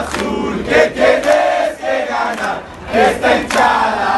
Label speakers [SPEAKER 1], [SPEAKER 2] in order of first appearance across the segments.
[SPEAKER 1] Azul, que tienes que ganar. Esta hinchada,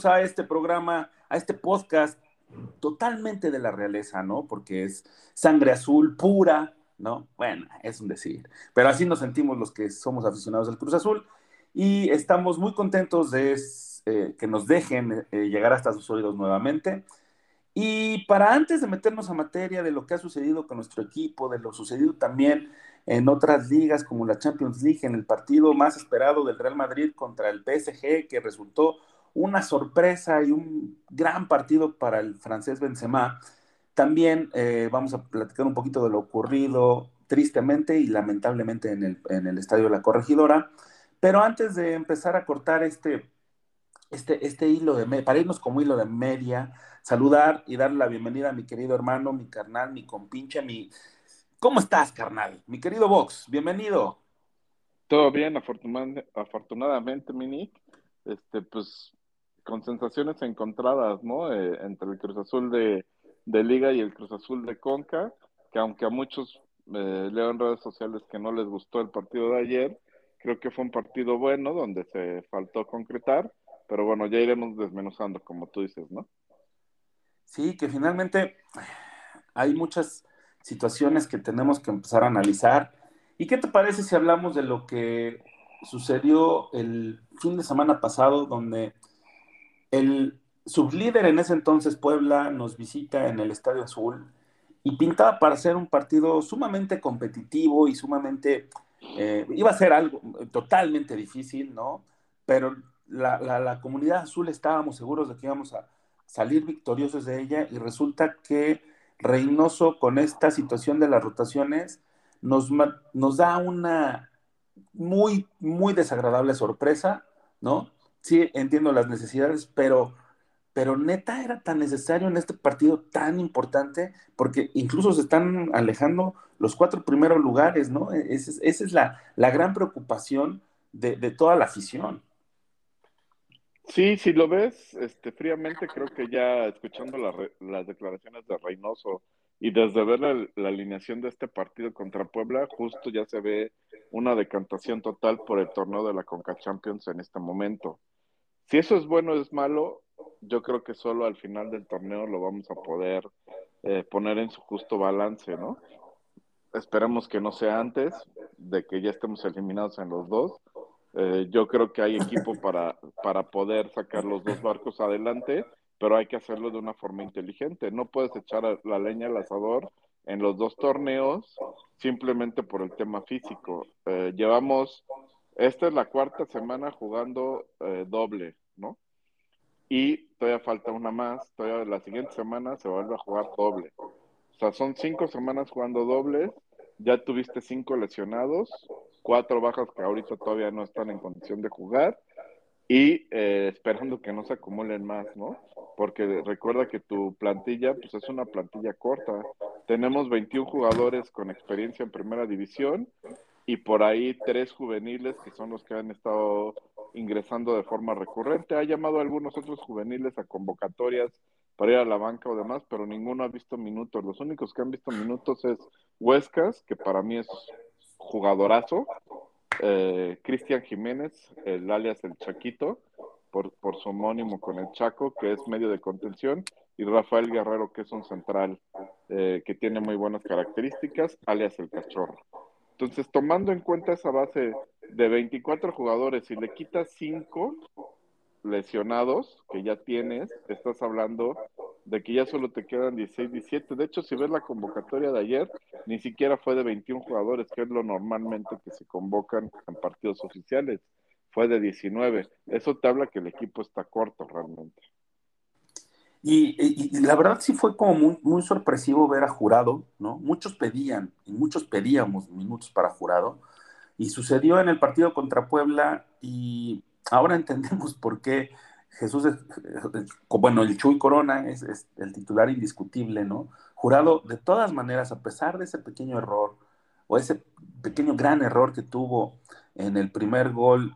[SPEAKER 2] bienvenidos a este programa, a este podcast totalmente de la realeza, ¿no? Porque es sangre azul pura, ¿no? Bueno, es un decir, pero así nos sentimos los que somos aficionados al Cruz Azul y estamos muy contentos de eh, que nos dejen eh, llegar hasta sus oídos nuevamente. Y para antes de meternos a materia de lo que ha sucedido con nuestro equipo, de lo sucedido también en otras ligas como la Champions League, en el partido más esperado del Real Madrid contra el PSG, que resultó una sorpresa y un gran partido para el francés Benzema. También eh, vamos a platicar un poquito de lo ocurrido tristemente y lamentablemente en el, en el Estadio la Corregidora. Pero antes de empezar a cortar este, este, este hilo de, para irnos como hilo de media, saludar y darle la bienvenida a mi querido hermano, mi carnal, mi compinche, mi... ¿Cómo estás, carnal? Mi querido Vox, bienvenido.
[SPEAKER 3] Todo bien, afortuna- afortunadamente, Mini. Este, pues, con sensaciones encontradas, ¿no? Eh, entre el Cruz Azul de, Liga y el Cruz Azul de Conca, que aunque a muchos eh, leo en redes sociales que no les gustó el partido de ayer, creo que fue un partido bueno donde se faltó concretar, pero bueno, ya iremos desmenuzando, como tú dices, ¿no?
[SPEAKER 2] Sí, que finalmente hay muchas situaciones que tenemos que empezar a analizar. ¿Y qué te parece si hablamos de lo que sucedió el fin de semana pasado, donde el sublíder en ese entonces, Puebla, nos visita en el Estadio Azul y pintaba para ser un partido sumamente competitivo y sumamente, eh, iba a ser algo totalmente difícil, ¿no? Pero la, comunidad azul estábamos seguros de que íbamos a salir victoriosos de ella y resulta que Reynoso con esta situación de las rotaciones nos, nos da una muy, muy desagradable sorpresa, ¿no? Sí, entiendo las necesidades, pero, pero neta era tan necesario en este partido tan importante, porque incluso se están alejando los cuatro primeros lugares, ¿no? Esa es, esa es la, la gran preocupación de, de toda la afición.
[SPEAKER 3] Sí, si lo ves este, fríamente, creo que ya escuchando las declaraciones de Reynoso y desde ver la, la alineación de este partido contra Puebla, justo ya se ve una decantación total por el torneo de la Conca Champions en este momento. Si eso es bueno o es malo, yo creo que solo al final del torneo lo vamos a poder eh, poner en su justo balance, ¿no? Esperemos que no sea antes de que ya estemos eliminados en los dos. Eh, yo creo que hay equipo para, para poder sacar los dos barcos adelante, pero hay que hacerlo de una forma inteligente. No puedes echar la leña al asador en los dos torneos simplemente por el tema físico. Eh, llevamos, esta es la cuarta semana jugando eh, doble, ¿no? Y todavía falta una más, todavía la siguiente semana se vuelve a jugar doble. O sea, son cinco semanas jugando dobles, ya tuviste cinco lesionados, cuatro bajas que ahorita todavía no están en condición de jugar y eh, esperando que no se acumulen más, ¿no? Porque recuerda que tu plantilla, pues es una plantilla corta. Tenemos 21 jugadores con experiencia en primera división y por ahí tres juveniles que son los que han estado ingresando de forma recurrente. Ha llamado a algunos otros juveniles a convocatorias para ir a la banca o demás, pero ninguno ha visto minutos. Los únicos que han visto minutos es Huescas, que para mí es jugadorazo, eh, Cristian Jiménez, el alias el Chaquito, por, su homónimo con el Chaco, que es medio de contención, y Rafael Guerrero, que es un central eh, que tiene muy buenas características, alias el Cachorro. Entonces, tomando en cuenta esa base de 24 jugadores y le quitas 5 lesionados que ya tienes, estás hablando de que ya solo te quedan 16, 17. De hecho, si ves la convocatoria de ayer, ni siquiera fue de 21 jugadores, que es lo normalmente que se convocan en partidos oficiales. Fue de 19. Eso te habla que el equipo está corto realmente.
[SPEAKER 2] Y, la verdad sí fue como muy, sorpresivo ver a Jurado, ¿no? Muchos pedían, y muchos pedíamos minutos para Jurado, y sucedió en el partido contra Puebla, y ahora entendemos por qué Jesús, es, bueno, el Chuy Corona es, el titular indiscutible, ¿no? Jurado, de todas maneras, a pesar de ese pequeño error, o ese pequeño gran error que tuvo en el primer gol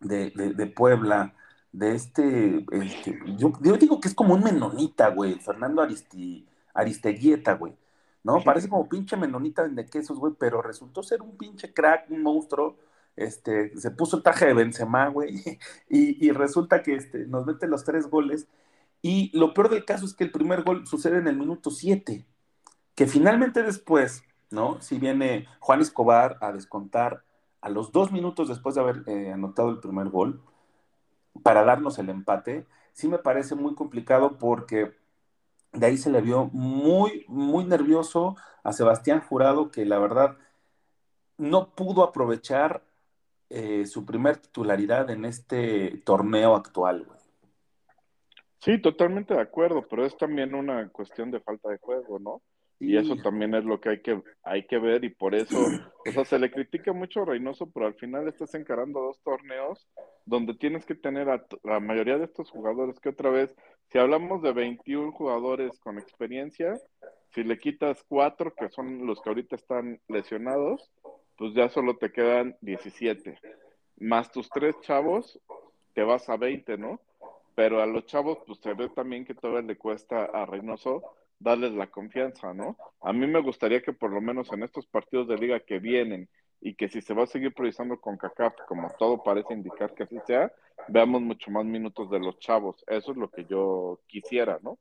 [SPEAKER 2] de, de Puebla, de este, este yo, yo, digo que es como un menonita, güey, Fernando Aristi, Aristeguieta, güey, ¿no? Parece como pinche menonita de quesos, güey, pero resultó ser un pinche crack, un monstruo, este, se puso el traje de Benzema, güey, y, y, resulta que este, nos mete los tres goles, y lo peor del caso es que el primer gol sucede en el minuto 7, que finalmente después, ¿no? Si viene Juan Escobar a descontar a los dos minutos después de haber eh, anotado el primer gol, para darnos el empate, sí me parece muy complicado porque de ahí se le vio muy, muy nervioso a Sebastián Jurado, que la verdad no pudo aprovechar eh, su primer titularidad en este torneo actual. Güey.
[SPEAKER 3] Sí, totalmente de acuerdo, pero es también una cuestión de falta de juego, ¿no? Y eso también es lo que hay que, hay que ver y por eso, o sea, se le critica mucho a Reynoso, pero al final estás encarando dos torneos donde tienes que tener a la mayoría de estos jugadores que otra vez, si hablamos de 21 jugadores con experiencia, si le quitas cuatro, que son los que ahorita están lesionados, pues ya solo te quedan 17. Más tus tres chavos, te vas a 20, ¿no? Pero a los chavos, pues se ve también que todavía le cuesta a Reynoso darles la confianza, ¿no? A mí me gustaría que por lo menos en estos partidos de liga que vienen y que si se va a seguir priorizando con CACAP, como todo parece indicar que así sea, veamos mucho más minutos de los chavos. Eso es lo que yo quisiera, ¿no?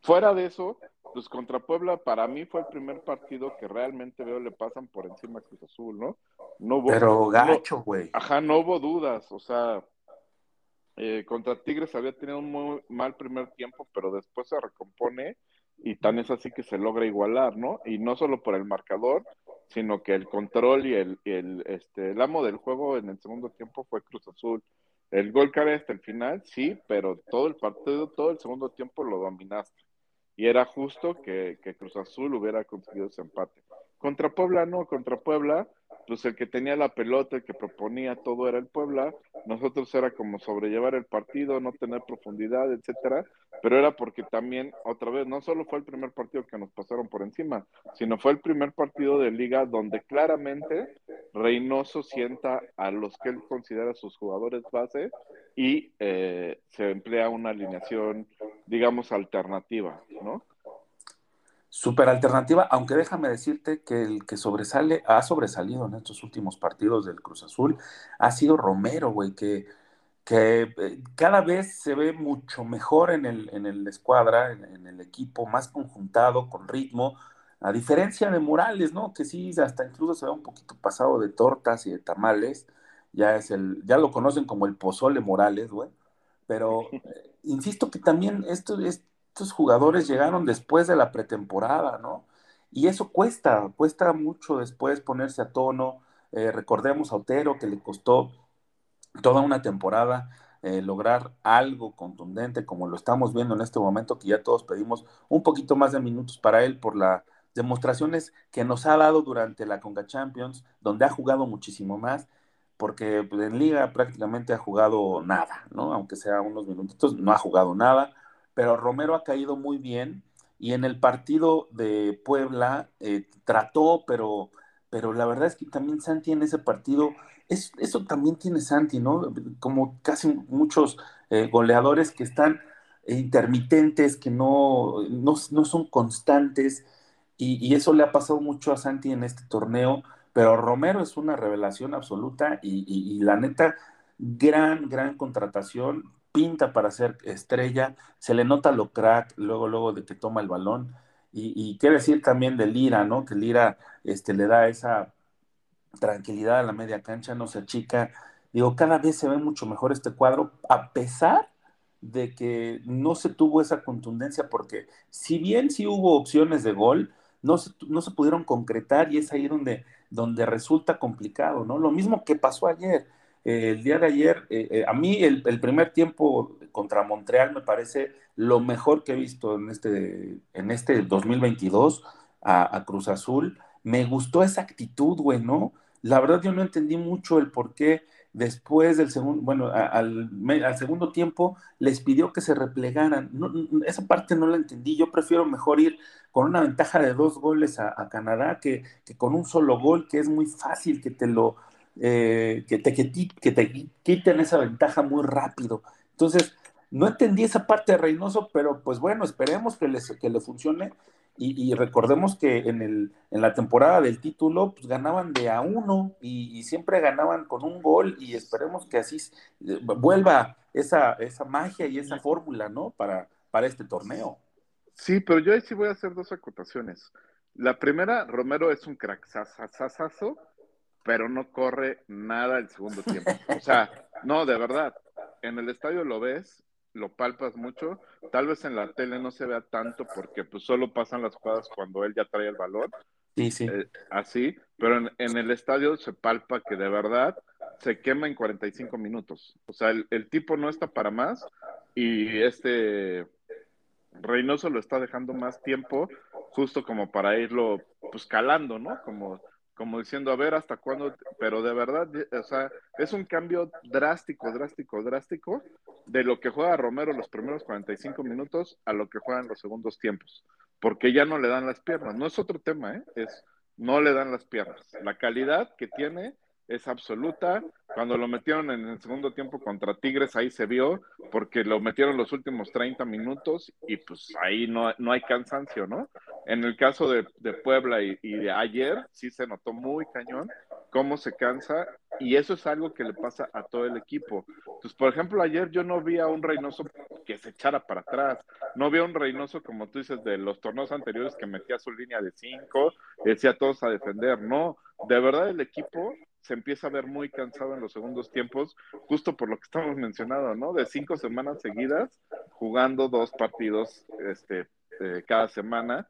[SPEAKER 3] Fuera de eso, pues contra Puebla para mí fue el primer partido que realmente veo le pasan por encima a Cruz Azul, ¿no? No hubo,
[SPEAKER 2] Pero gacho, güey.
[SPEAKER 3] No, ajá, no hubo dudas, o sea, eh, contra Tigres había tenido un muy mal primer tiempo, pero después se recompone y tan es así que se logra igualar, ¿no? Y no solo por el marcador, sino que el control y el, el, este, el amo del juego en el segundo tiempo fue Cruz Azul. El gol cabe hasta el final, sí, pero todo el partido, todo el segundo tiempo lo dominaste. Y era justo que, que Cruz Azul hubiera conseguido ese empate. Contra Puebla no, contra Puebla pues el que tenía la pelota, el que proponía todo era el Puebla, nosotros era como sobrellevar el partido, no tener profundidad, etcétera, pero era porque también, otra vez, no solo fue el primer partido que nos pasaron por encima, sino fue el primer partido de liga donde claramente Reynoso sienta a los que él considera sus jugadores base y eh, se emplea una alineación, digamos, alternativa, ¿no?
[SPEAKER 2] Super alternativa, aunque déjame decirte que el que sobresale, ha sobresalido en estos últimos partidos del Cruz Azul, ha sido Romero, güey, que, que eh, cada vez se ve mucho mejor en el, en el escuadra, en, en, el equipo, más conjuntado, con ritmo, a diferencia de Morales, ¿no? Que sí, hasta incluso se ve un poquito pasado de tortas y de tamales, ya es el, ya lo conocen como el pozole Morales, güey, pero eh, insisto que también esto es estos jugadores llegaron después de la pretemporada, ¿no? Y eso cuesta, cuesta mucho después ponerse a tono. Eh, recordemos a Otero que le costó toda una temporada eh, lograr algo contundente, como lo estamos viendo en este momento, que ya todos pedimos un poquito más de minutos para él por las demostraciones que nos ha dado durante la Conga Champions, donde ha jugado muchísimo más, porque pues, en liga prácticamente ha jugado nada, ¿no? Aunque sea unos minutitos, no ha jugado nada pero Romero ha caído muy bien y en el partido de Puebla eh, trató, pero, pero la verdad es que también Santi en ese partido, es, eso también tiene Santi, ¿no? Como casi muchos eh, goleadores que están intermitentes, que no, no, no son constantes, y, eso le ha pasado mucho a Santi en este torneo, pero Romero es una revelación absoluta y, y la neta, gran, gran contratación pinta para ser estrella, se le nota lo crack luego, luego de que toma el balón. Y, y qué decir también de Lira, ¿no? Que Lira este, le da esa tranquilidad a la media cancha, no se achica. Digo, cada vez se ve mucho mejor este cuadro, a pesar de que no se tuvo esa contundencia, porque si bien sí hubo opciones de gol, no se, no se pudieron concretar y es ahí donde, donde resulta complicado, ¿no? Lo mismo que pasó ayer. El día de ayer, eh, eh, a mí el, primer tiempo contra Montreal me parece lo mejor que he visto en este, en este 2022 a, Cruz Azul. Me gustó esa actitud, güey, ¿no? La verdad yo no entendí mucho el por qué después del segundo, bueno, al, segundo tiempo les pidió que se replegaran. No, esa parte no la entendí. Yo prefiero mejor ir con una ventaja de dos goles a, Canadá que, con un solo gol, que es muy fácil que te lo, eh, que, te, quiten esa ventaja muy rápido. Entonces, no entendí esa parte de Reynoso, pero pues bueno, esperemos que, les, que le funcione. Y, recordemos que en, el, en la temporada del título pues, ganaban de a uno y, siempre ganaban con un gol y esperemos que así eh, vuelva esa, esa magia y esa fórmula, ¿no? Para, para este torneo.
[SPEAKER 3] Sí, pero yo ahí sí voy a hacer dos acotaciones. La primera, Romero es un crack sasazo, pero no corre nada el segundo tiempo. O sea, no, de verdad. En el estadio lo ves lo palpas mucho. Tal vez en la tele no se vea tanto porque pues solo pasan las jugadas cuando él ya trae el balón.
[SPEAKER 2] Sí, sí.
[SPEAKER 3] Eh, así, pero en, en, el estadio se palpa que de verdad se quema en 45 minutos. O sea, el, el tipo no está para más y este Reynoso lo está dejando más tiempo justo como para irlo pues calando, ¿no? Como como diciendo, a ver hasta cuándo, pero de verdad, o sea, es un cambio drástico, drástico, drástico de lo que juega Romero los primeros 45 minutos a lo que juega en los segundos tiempos, porque ya no le dan las piernas, no es otro tema, ¿eh? es no le dan las piernas. La calidad que tiene es absoluta. Cuando lo metieron en el segundo tiempo contra Tigres, ahí se vio, porque lo metieron los últimos 30 minutos y pues ahí no, no hay cansancio, ¿no? En el caso de, de Puebla y, de ayer, sí se notó muy cañón cómo se cansa y eso es algo que le pasa a todo el equipo. Pues, por ejemplo, ayer yo no vi a un Reynoso que se echara para atrás, no vi a un Reynoso, como tú dices, de los torneos anteriores que metía su línea de cinco, decía todos a defender, no, de verdad el equipo se empieza a ver muy cansado en los segundos tiempos, justo por lo que estamos mencionando, ¿no? De cinco semanas seguidas, jugando dos partidos este, eh, cada semana,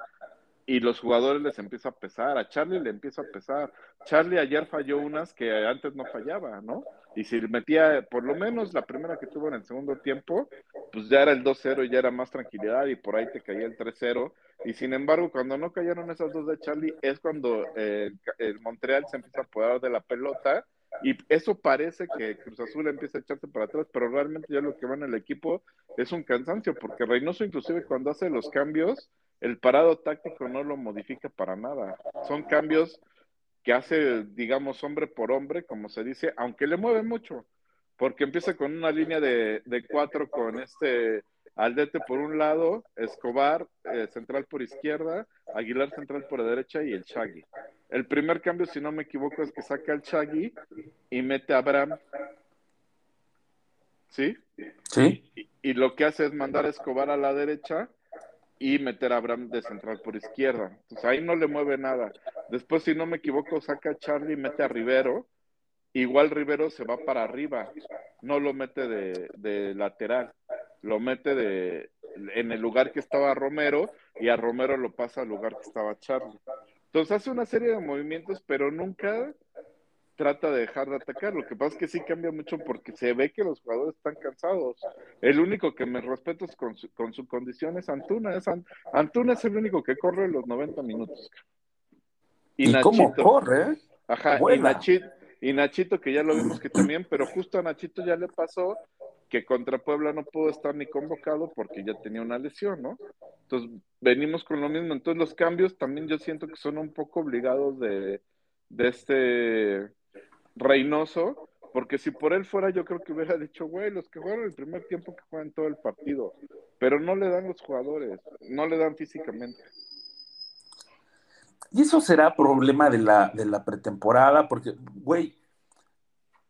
[SPEAKER 3] y los jugadores les empieza a pesar, a Charlie le empieza a pesar. Charlie ayer falló unas que antes no fallaba, ¿no? Y si metía por lo menos la primera que tuvo en el segundo tiempo, pues ya era el 2-0 y ya era más tranquilidad y por ahí te caía el 3-0. Y sin embargo, cuando no cayeron esas dos de Charlie, es cuando eh, el Montreal se empieza a apoderar de la pelota y eso parece que Cruz Azul empieza a echarse para atrás, pero realmente ya lo que va en el equipo es un cansancio, porque Reynoso inclusive cuando hace los cambios, el parado táctico no lo modifica para nada. Son cambios que hace, digamos, hombre por hombre, como se dice, aunque le mueve mucho, porque empieza con una línea de, de cuatro con este Aldete por un lado, Escobar eh, central por izquierda, Aguilar central por derecha y el Shaggy. El primer cambio, si no me equivoco, es que saca el Shaggy y mete a Abraham. ¿Sí?
[SPEAKER 2] Sí.
[SPEAKER 3] Y, y, lo que hace es mandar a Escobar a la derecha y meter a Abraham de central por izquierda. Entonces ahí no le mueve nada. Después, si no me equivoco, saca a Charlie y mete a Rivero. Igual Rivero se va para arriba, no lo mete de, de lateral lo mete de, en el lugar que estaba Romero y a Romero lo pasa al lugar que estaba Charlie. Entonces hace una serie de movimientos, pero nunca trata de dejar de atacar. Lo que pasa es que sí cambia mucho porque se ve que los jugadores están cansados. El único que me respeto es con su, con su condición es Antuna. Es Antuna es el único que corre los 90 minutos.
[SPEAKER 2] Y, ¿Y Nachito, cómo corre?
[SPEAKER 3] Ajá, y Nachito, y Nachito, que ya lo vimos que también, pero justo a Nachito ya le pasó que contra Puebla no pudo estar ni convocado porque ya tenía una lesión, ¿no? Entonces, venimos con lo mismo. Entonces, los cambios también yo siento que son un poco obligados de, de este Reynoso, porque si por él fuera, yo creo que hubiera dicho, güey, los que juegan el primer tiempo que juegan todo el partido, pero no le dan los jugadores, no le dan físicamente.
[SPEAKER 2] Y eso será problema de la, de la pretemporada, porque, güey,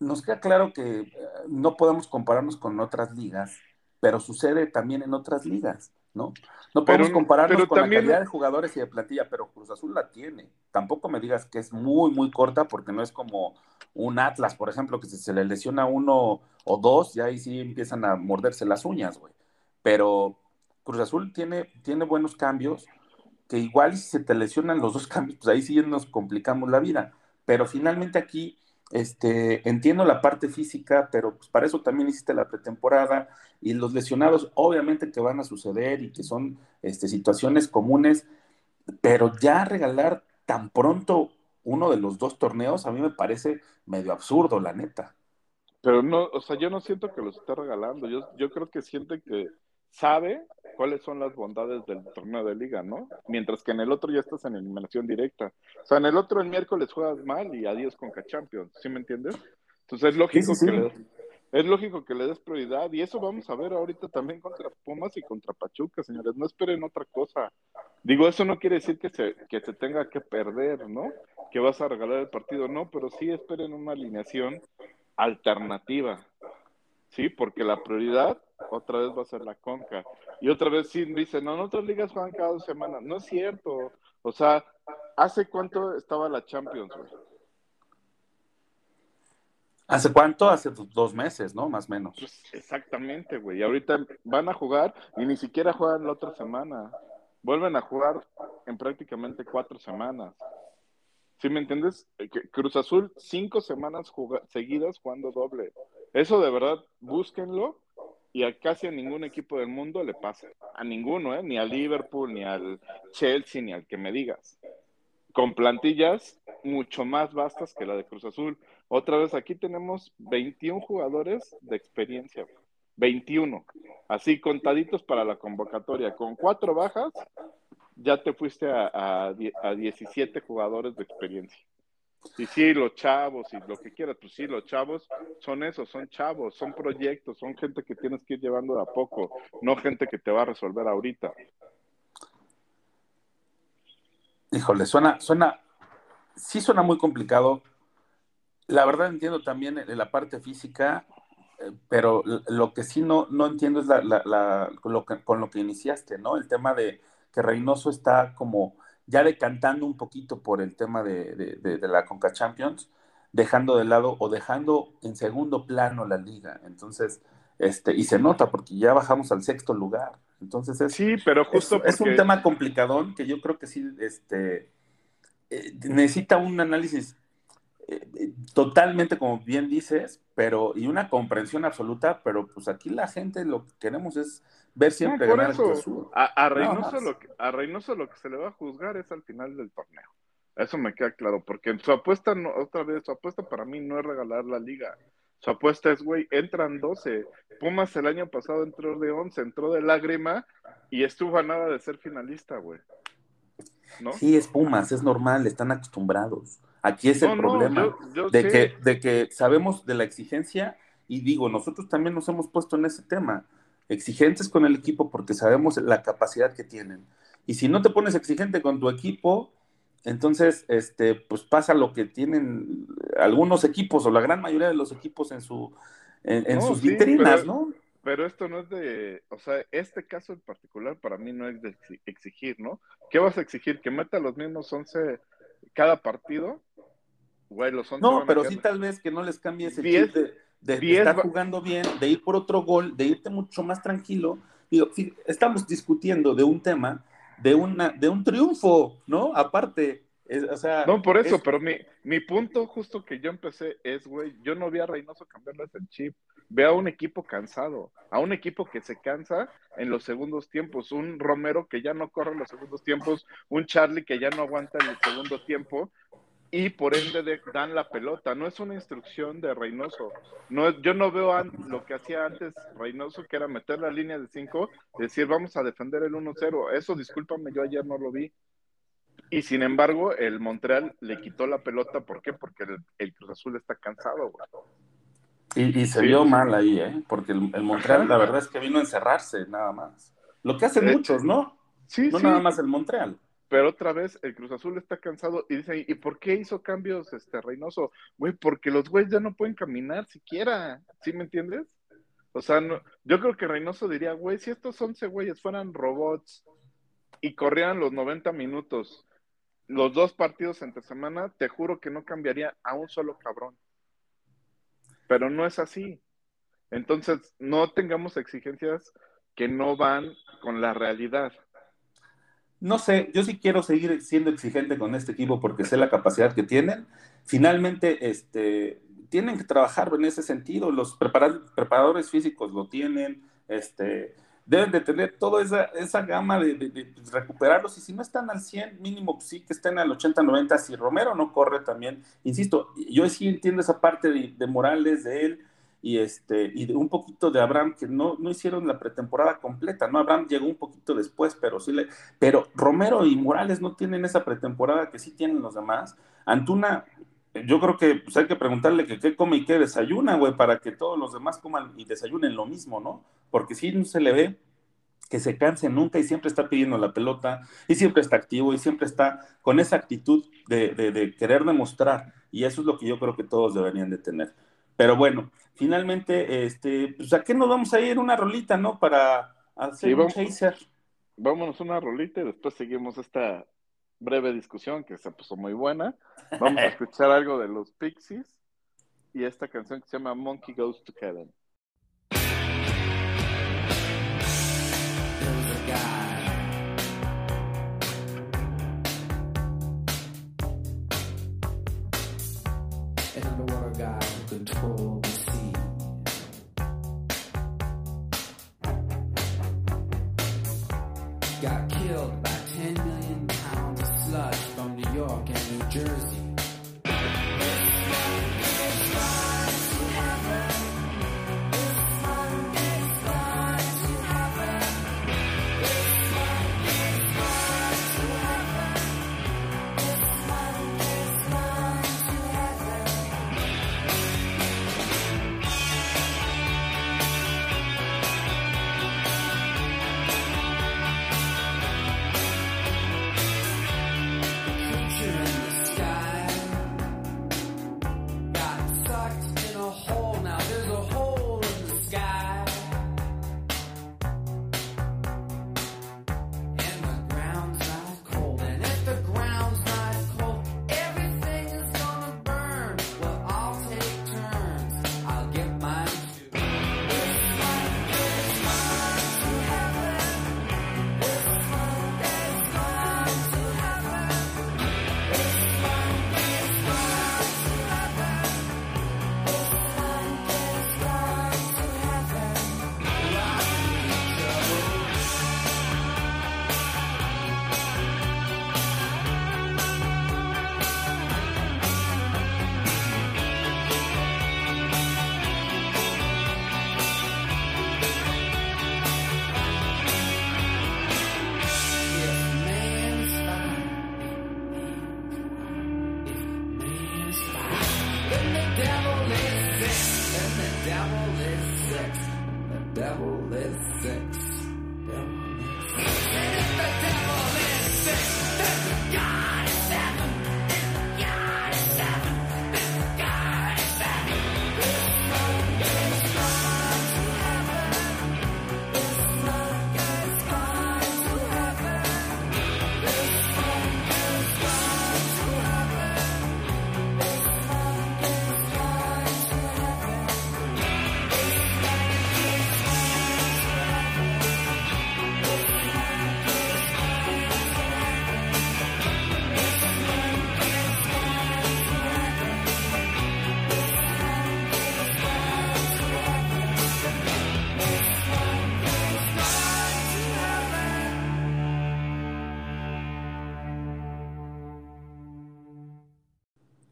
[SPEAKER 2] nos queda claro que no podemos compararnos con otras ligas, pero sucede también en otras ligas. ¿No? No podemos
[SPEAKER 3] Pero-
[SPEAKER 2] compararnos
[SPEAKER 3] pero
[SPEAKER 2] con
[SPEAKER 3] también-
[SPEAKER 2] la calidad de jugadores y de plantilla, pero Cruz Azul la tiene. Tampoco me digas que es muy, muy corta, porque no es como un Atlas, por ejemplo, que si se le lesiona uno o dos, ya ahí sí empiezan a morderse las uñas, güey. Pero Cruz Azul tiene, tiene buenos cambios, que igual si se te lesionan los dos cambios, pues ahí sí nos complicamos la vida. Pero finalmente aquí, este, entiendo la parte física, pero pues para eso también hiciste la pretemporada y los lesionados obviamente que van a suceder y que son este, situaciones comunes, pero ya regalar tan pronto uno de los dos torneos a mí me parece medio absurdo, la neta.
[SPEAKER 3] Pero no, o sea, yo no siento que los esté regalando. Yo, yo creo que siente que sabe cuáles son las bondades del torneo de liga, ¿no? Mientras que en el otro ya estás en eliminación directa. O sea, en el otro el miércoles juegas mal y adiós con Champions, ¿sí me entiendes? Entonces es lógico
[SPEAKER 2] Sí, sí, sí.
[SPEAKER 3] que le, es lógico que le des prioridad y eso vamos a ver ahorita también contra Pumas y contra Pachuca, señores. No esperen otra cosa. Digo, eso no quiere decir que se, que se tenga que perder, ¿no? Que vas a regalar el partido, no, pero sí esperen una alineación alternativa, ¿sí? Porque la prioridad otra vez va a ser la Conca. Y otra vez sí dicen, no, en otras ligas juegan cada dos semanas. No es cierto. O sea, ¿hace cuánto estaba la Champions, güey?
[SPEAKER 2] ¿Hace cuánto? Hace do- dos meses, ¿no? Más o menos.
[SPEAKER 3] Pues exactamente, güey. Y ahorita van a jugar y ni siquiera juegan la otra semana. Vuelven a jugar en prácticamente cuatro semanas. ¿Sí me entiendes? Eh, Cruz Azul, cinco semanas seguidas jugando doble. Eso de verdad, búsquenlo y a casi a ningún equipo del mundo le pasa. A ninguno, ¿eh? Ni al Liverpool, ni al Chelsea, ni al que me digas. Con plantillas mucho más vastas que la de Cruz Azul. Otra vez, aquí tenemos 21 jugadores de experiencia. güey. 21. Así contaditos para la convocatoria. Con cuatro bajas, ya te fuiste a, a, a 17 jugadores de experiencia. Y sí, los chavos y lo que quieras, pues sí, los chavos son esos, son chavos, son proyectos, son gente que tienes que ir llevando de a poco, no gente que te va a resolver ahorita.
[SPEAKER 2] Híjole, suena, suena, sí suena muy complicado. La verdad entiendo también la parte física, eh, pero lo que sí no, no entiendo es la, la- lo que, con lo que iniciaste, ¿no? El tema de que Reynoso está como ya decantando un poquito por el tema de, de- de- de la Conca Champions, dejando de lado o dejando en segundo plano la liga. Entonces, este, y se nota porque ya bajamos al sexto lugar. Entonces es,
[SPEAKER 3] Sí, pero
[SPEAKER 2] es,
[SPEAKER 3] justo
[SPEAKER 2] es un tema complicadón que yo creo que sí este, eh, necesita un análisis totalmente, como bien dices, pero y una comprensión absoluta, pero pues aquí la gente lo que queremos es ver siempre
[SPEAKER 3] No,
[SPEAKER 2] ganar el
[SPEAKER 3] eso. A, Reynoso lo que, a Reynoso lo que se le va a juzgar es al final del torneo. Eso me queda claro, porque su apuesta, no, otra vez, su apuesta para mí no es regalar la liga. Su apuesta es, güey, entran 12. Pumas el año pasado entró de 11, entró de lágrima y estuvo a nada de ser finalista, güey. ¿No?
[SPEAKER 2] Sí, es Pumas, es normal, están acostumbrados. Aquí es el
[SPEAKER 3] No, no,
[SPEAKER 2] problema
[SPEAKER 3] yo- yo
[SPEAKER 2] de,
[SPEAKER 3] sé.
[SPEAKER 2] que, de que sabemos de la exigencia y digo, nosotros también nos hemos puesto en ese tema, exigentes con el equipo porque sabemos la capacidad que tienen. Y si no te pones exigente con tu equipo, entonces este, pues pasa lo que tienen algunos equipos o la gran mayoría de los equipos en, su, en, en
[SPEAKER 3] No,
[SPEAKER 2] sus
[SPEAKER 3] sí,
[SPEAKER 2] vitrinas,
[SPEAKER 3] pero-
[SPEAKER 2] ¿no?
[SPEAKER 3] Pero esto no es de, o sea, este caso en particular para mí no es de exi- exigir, ¿no? ¿Qué vas a exigir? ¿Que meta los mismos 11 cada partido? Güey, los 11
[SPEAKER 2] No, pero sí tal vez que no les cambie ese
[SPEAKER 3] Diez-
[SPEAKER 2] chip de, de- de estar
[SPEAKER 3] va-
[SPEAKER 2] jugando bien, de ir por otro gol, de irte mucho más tranquilo. Digo, estamos discutiendo de un tema, de, una, de un triunfo, ¿no? Aparte, es- o sea...
[SPEAKER 3] No, por eso,
[SPEAKER 2] es-
[SPEAKER 3] pero mi, mi punto justo que yo empecé es, güey, yo no vi a Reynoso cambiarles el chip. Ve a un equipo cansado, a un equipo que se cansa en los segundos tiempos, un Romero que ya no corre en los segundos tiempos, un Charlie que ya no aguanta en el segundo tiempo y por ende de- dan la pelota. No es una instrucción de Reynoso. No, es- yo no veo an- lo que hacía antes Reynoso, que era meter la línea de 5, decir vamos a defender el 1-0. Eso, discúlpame, yo ayer no lo vi. Y sin embargo, el Montreal le quitó la pelota. ¿Por qué? Porque el, el Cruz Azul está cansado, güey.
[SPEAKER 2] Y, y se
[SPEAKER 3] Sí.
[SPEAKER 2] vio mal ahí, ¿eh? Porque el, el Montreal,
[SPEAKER 3] Ajá.
[SPEAKER 2] la verdad es que vino a encerrarse, nada más. Lo que hacen muchos, ¿no?
[SPEAKER 3] Sí,
[SPEAKER 2] No
[SPEAKER 3] sí.
[SPEAKER 2] nada más el Montreal.
[SPEAKER 3] Pero otra vez, el Cruz Azul está cansado y dicen, ¿y por qué hizo cambios este Reynoso? Güey, porque los güeyes ya no pueden caminar siquiera. ¿Sí me entiendes?
[SPEAKER 4] O sea, no, yo creo que Reynoso diría, güey, si estos 11 güeyes fueran robots y corrieran los 90 minutos, los dos partidos entre semana, te juro que no cambiaría a un solo cabrón. Pero no es así. Entonces, no tengamos exigencias que no van con la realidad.
[SPEAKER 2] No sé, yo sí quiero seguir siendo exigente con este equipo porque sé la capacidad que tienen. Finalmente, este, tienen que trabajar en ese sentido. Los preparadores físicos lo tienen, este, deben de tener toda esa, esa gama de, recuperarlos y si no están al 100, mínimo sí que estén al 80, 90. Si Romero no corre también, insisto, yo sí entiendo esa parte de, Morales, de él y, este, y de un poquito de Abraham, que no, no hicieron la pretemporada completa, ¿no? Abraham llegó un poquito después, pero sí le... Pero Romero y Morales no tienen esa pretemporada que sí tienen los demás. Antuna, yo creo que pues, hay que preguntarle que qué come y qué desayuna, güey, para que todos los demás coman y desayunen lo mismo, ¿no? Porque si no se le ve que se canse nunca y siempre está pidiendo la pelota y siempre está activo y siempre está con esa actitud de, querer demostrar y eso es lo que yo creo que todos deberían de tener. Pero bueno, finalmente, este, pues a qué nos vamos a ir una rolita, ¿no? Para hacer un chaser.
[SPEAKER 4] Vámonos una rolita y después seguimos esta breve discusión que se puso muy buena. Vamos a escuchar algo de los Pixies y esta canción que se llama Monkey Goes to Heaven.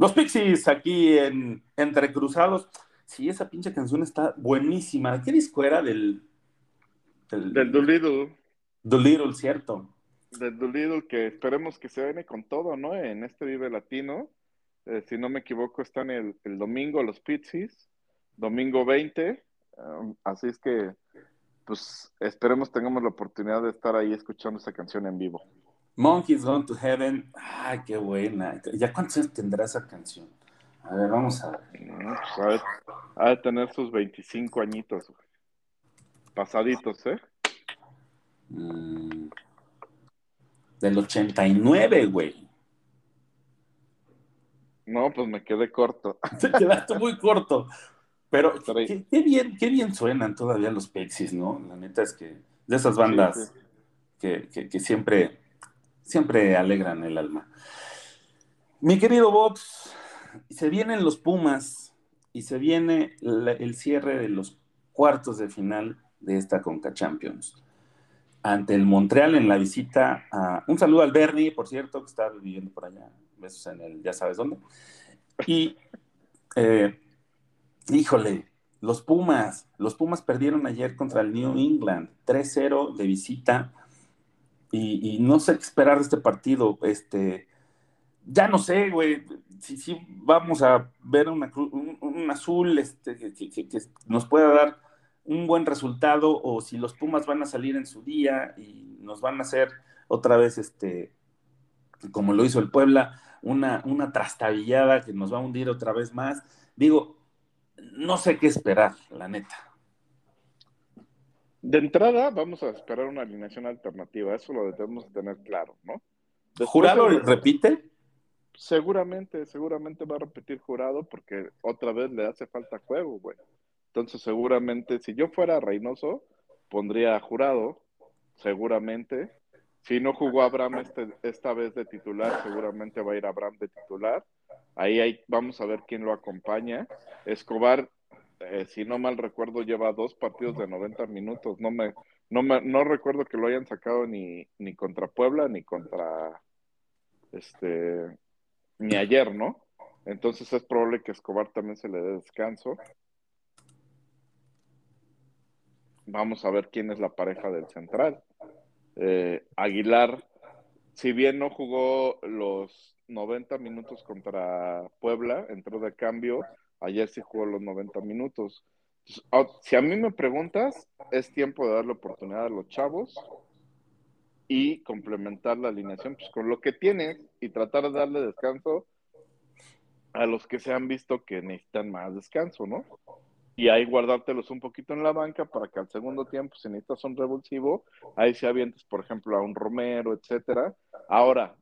[SPEAKER 2] Los Pixies aquí en Entre Cruzados. Sí, esa pinche canción está buenísima. ¿Qué disco era del.
[SPEAKER 4] Del, del Doolittle.
[SPEAKER 2] Doolittle, cierto.
[SPEAKER 4] Del Doolittle, que esperemos que se viene con todo, ¿no? En este Vive Latino. Eh, si no me equivoco, están el, el domingo los Pixies. Domingo 20. Um, así es que, pues, esperemos tengamos la oportunidad de estar ahí escuchando esa canción en vivo.
[SPEAKER 2] Monkeys Gone to Heaven. Ay, qué buena. ¿Ya cuántos años tendrá esa canción? A ver, vamos a ver.
[SPEAKER 4] Pues, ha de tener sus 25 añitos.
[SPEAKER 3] Pasaditos, ¿eh?
[SPEAKER 2] Mm, del 89, güey.
[SPEAKER 3] No, pues me quedé corto.
[SPEAKER 2] Te quedaste muy corto. Pero qué, qué bien, qué bien suenan todavía los Pixies, ¿no? La neta es que de esas bandas
[SPEAKER 3] Sí, sí.
[SPEAKER 2] Que, que- que siempre, siempre alegran el alma. Mi querido Bobs, se vienen los Pumas y se viene el cierre de los cuartos de final de esta Conca Champions. Ante el Montreal en la visita a... Un saludo al Bernie, por cierto, que está viviendo por allá. Besos en el ya sabes dónde. Y, eh, híjole, los Pumas. Los Pumas perdieron ayer contra el New England. 3-0 de visita. Y, no sé qué esperar de este partido. Este, ya no sé, güey, si, si vamos a ver una un, un azul este, que- que- que nos pueda dar un buen resultado o si los Pumas van a salir en su día y nos van a hacer otra vez, este, como lo hizo el Puebla, una, una trastabillada que nos va a hundir otra vez más. Digo, no sé qué esperar, la neta.
[SPEAKER 3] De entrada, vamos a esperar una alineación alternativa. Eso lo debemos tener claro, ¿no? Después
[SPEAKER 2] ¿Jurado repite?
[SPEAKER 3] Seguramente, seguramente va a repetir jurado porque otra vez le hace falta juego, güey. Entonces, seguramente, si yo fuera Reynoso, pondría a jurado, seguramente. Si no jugó Abraham este, esta vez de titular, seguramente va a ir Abraham de titular. Ahí hay, vamos a ver quién lo acompaña. Escobar, eh, si no mal recuerdo, lleva dos partidos de 90 minutos. No me, no me, no recuerdo que lo hayan sacado ni, ni contra Puebla ni contra este ni ayer, ¿no? Entonces es probable que Escobar también se le dé descanso. Vamos a ver quién es la pareja del central. Eh, Aguilar, si bien no jugó los 90 minutos contra Puebla, entró de cambio, ayer sí jugó los 90 minutos. Ah, si a mí me preguntas, es tiempo de darle oportunidad a los chavos y complementar la alineación pues, con lo que tienes y tratar de darle descanso a los que se han visto que necesitan más descanso, ¿no? Y ahí guardártelos un poquito en la banca para que al segundo tiempo, si necesitas un revulsivo, ahí se avientes, por ejemplo, a un Romero, etcétera. Ahora,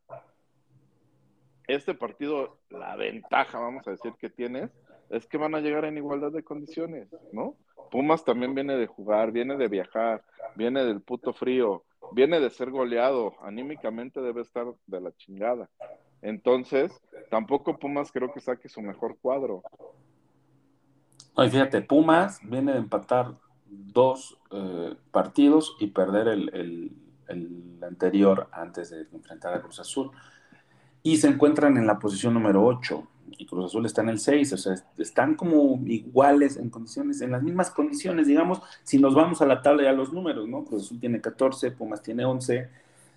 [SPEAKER 3] este partido, la ventaja, vamos a decir, que tienes, es que van a llegar en igualdad de condiciones, ¿no? Pumas también viene de jugar, viene de viajar, viene del puto frío, viene de ser goleado, anímicamente debe estar de la chingada. Entonces, tampoco Pumas creo que saque su mejor cuadro.
[SPEAKER 2] Oye, fíjate, Pumas viene de empatar dos eh, partidos y perder el, el- el anterior antes de enfrentar a Cruz Azul. Y se encuentran en la posición número 8 y Cruz Azul está en el 6, o sea, están como iguales en condiciones, en las mismas condiciones, digamos, si nos vamos a la tabla ya los números, ¿no? Cruz Azul tiene 14, Pumas tiene 11.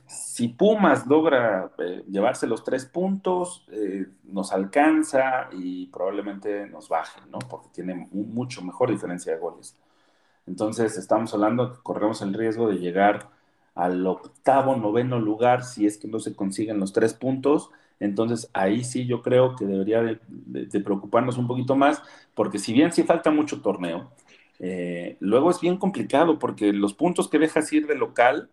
[SPEAKER 2] Si Pumas logra eh, llevarse los tres puntos, eh, nos alcanza y probablemente nos baje, ¿no? Porque tiene mu- mucho mejor diferencia de goles. Entonces, estamos hablando que corremos el riesgo de llegar al octavo, noveno lugar si es que no se consiguen los tres puntos. Entonces, ahí sí yo creo que debería de, preocuparnos un poquito más, porque si bien sí falta mucho torneo, eh, luego es bien complicado porque los puntos que dejas ir de local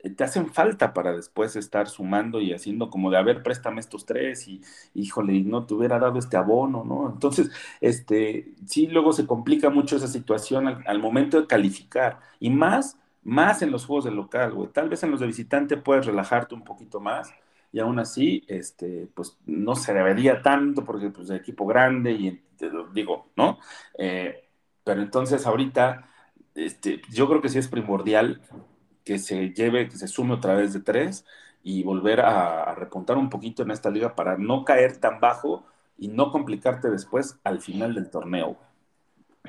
[SPEAKER 2] eh, te hacen falta para después estar sumando y haciendo como de, a ver, préstame estos tres y, híjole, no te hubiera dado este abono, ¿no? Entonces, este, sí, luego se complica mucho esa situación al, al momento de calificar y más, más en los juegos de local, güey. Tal vez en los de visitante puedes relajarte un poquito más y aún así, este, pues no se debería tanto porque pues de equipo grande y te lo digo, ¿no? Eh, pero entonces ahorita, este, yo creo que sí es primordial que se lleve, que se sume otra vez de tres y volver a, a repuntar un poquito en esta liga para no caer tan bajo y no complicarte después al final del torneo.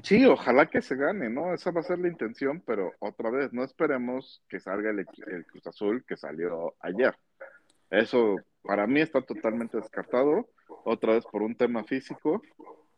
[SPEAKER 3] Sí, ojalá que se gane, ¿no? Esa va a ser la intención, pero otra vez, no esperemos que salga el, el Cruz Azul que salió ayer. Eso para mí está totalmente descartado, otra vez por un tema físico.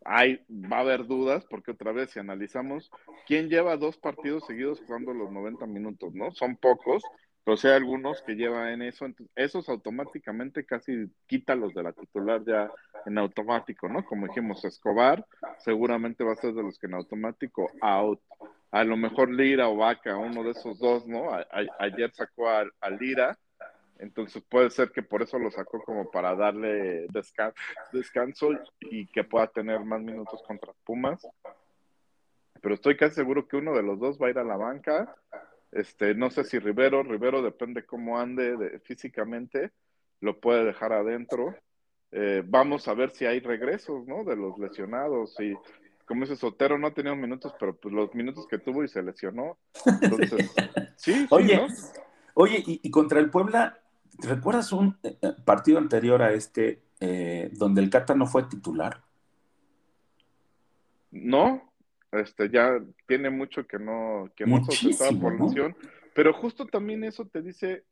[SPEAKER 3] Hay, va a haber dudas, porque otra vez, si analizamos, ¿quién lleva dos partidos seguidos jugando los 90 minutos, no? Son pocos, pero sí hay algunos que llevan eso, entonces, esos automáticamente casi quítalos de la titular ya en automático, ¿no? Como dijimos, Escobar seguramente va a ser de los que en automático out. a lo mejor Lira o Vaca, uno de esos dos, ¿no? ayer sacó a, Lira, entonces puede ser que por eso lo sacó como para darle descanso y que pueda tener más minutos contra Pumas. Pero estoy casi seguro que uno de los dos va a ir a la banca. Este, no sé si Rivero, Rivero depende cómo ande físicamente, lo puede dejar adentro. Eh, vamos a ver si hay regresos, ¿no? De los lesionados. Y como ese Sotero no ha tenido minutos, pero pues los minutos que tuvo y se lesionó. Entonces, sí,
[SPEAKER 2] oye, oye, y, contra el Puebla, ¿te recuerdas un eh, eh, partido anterior a este donde el Cata no fue titular?
[SPEAKER 3] No, este ya tiene mucho que no, que no se por lesión, pero justo también eso te dice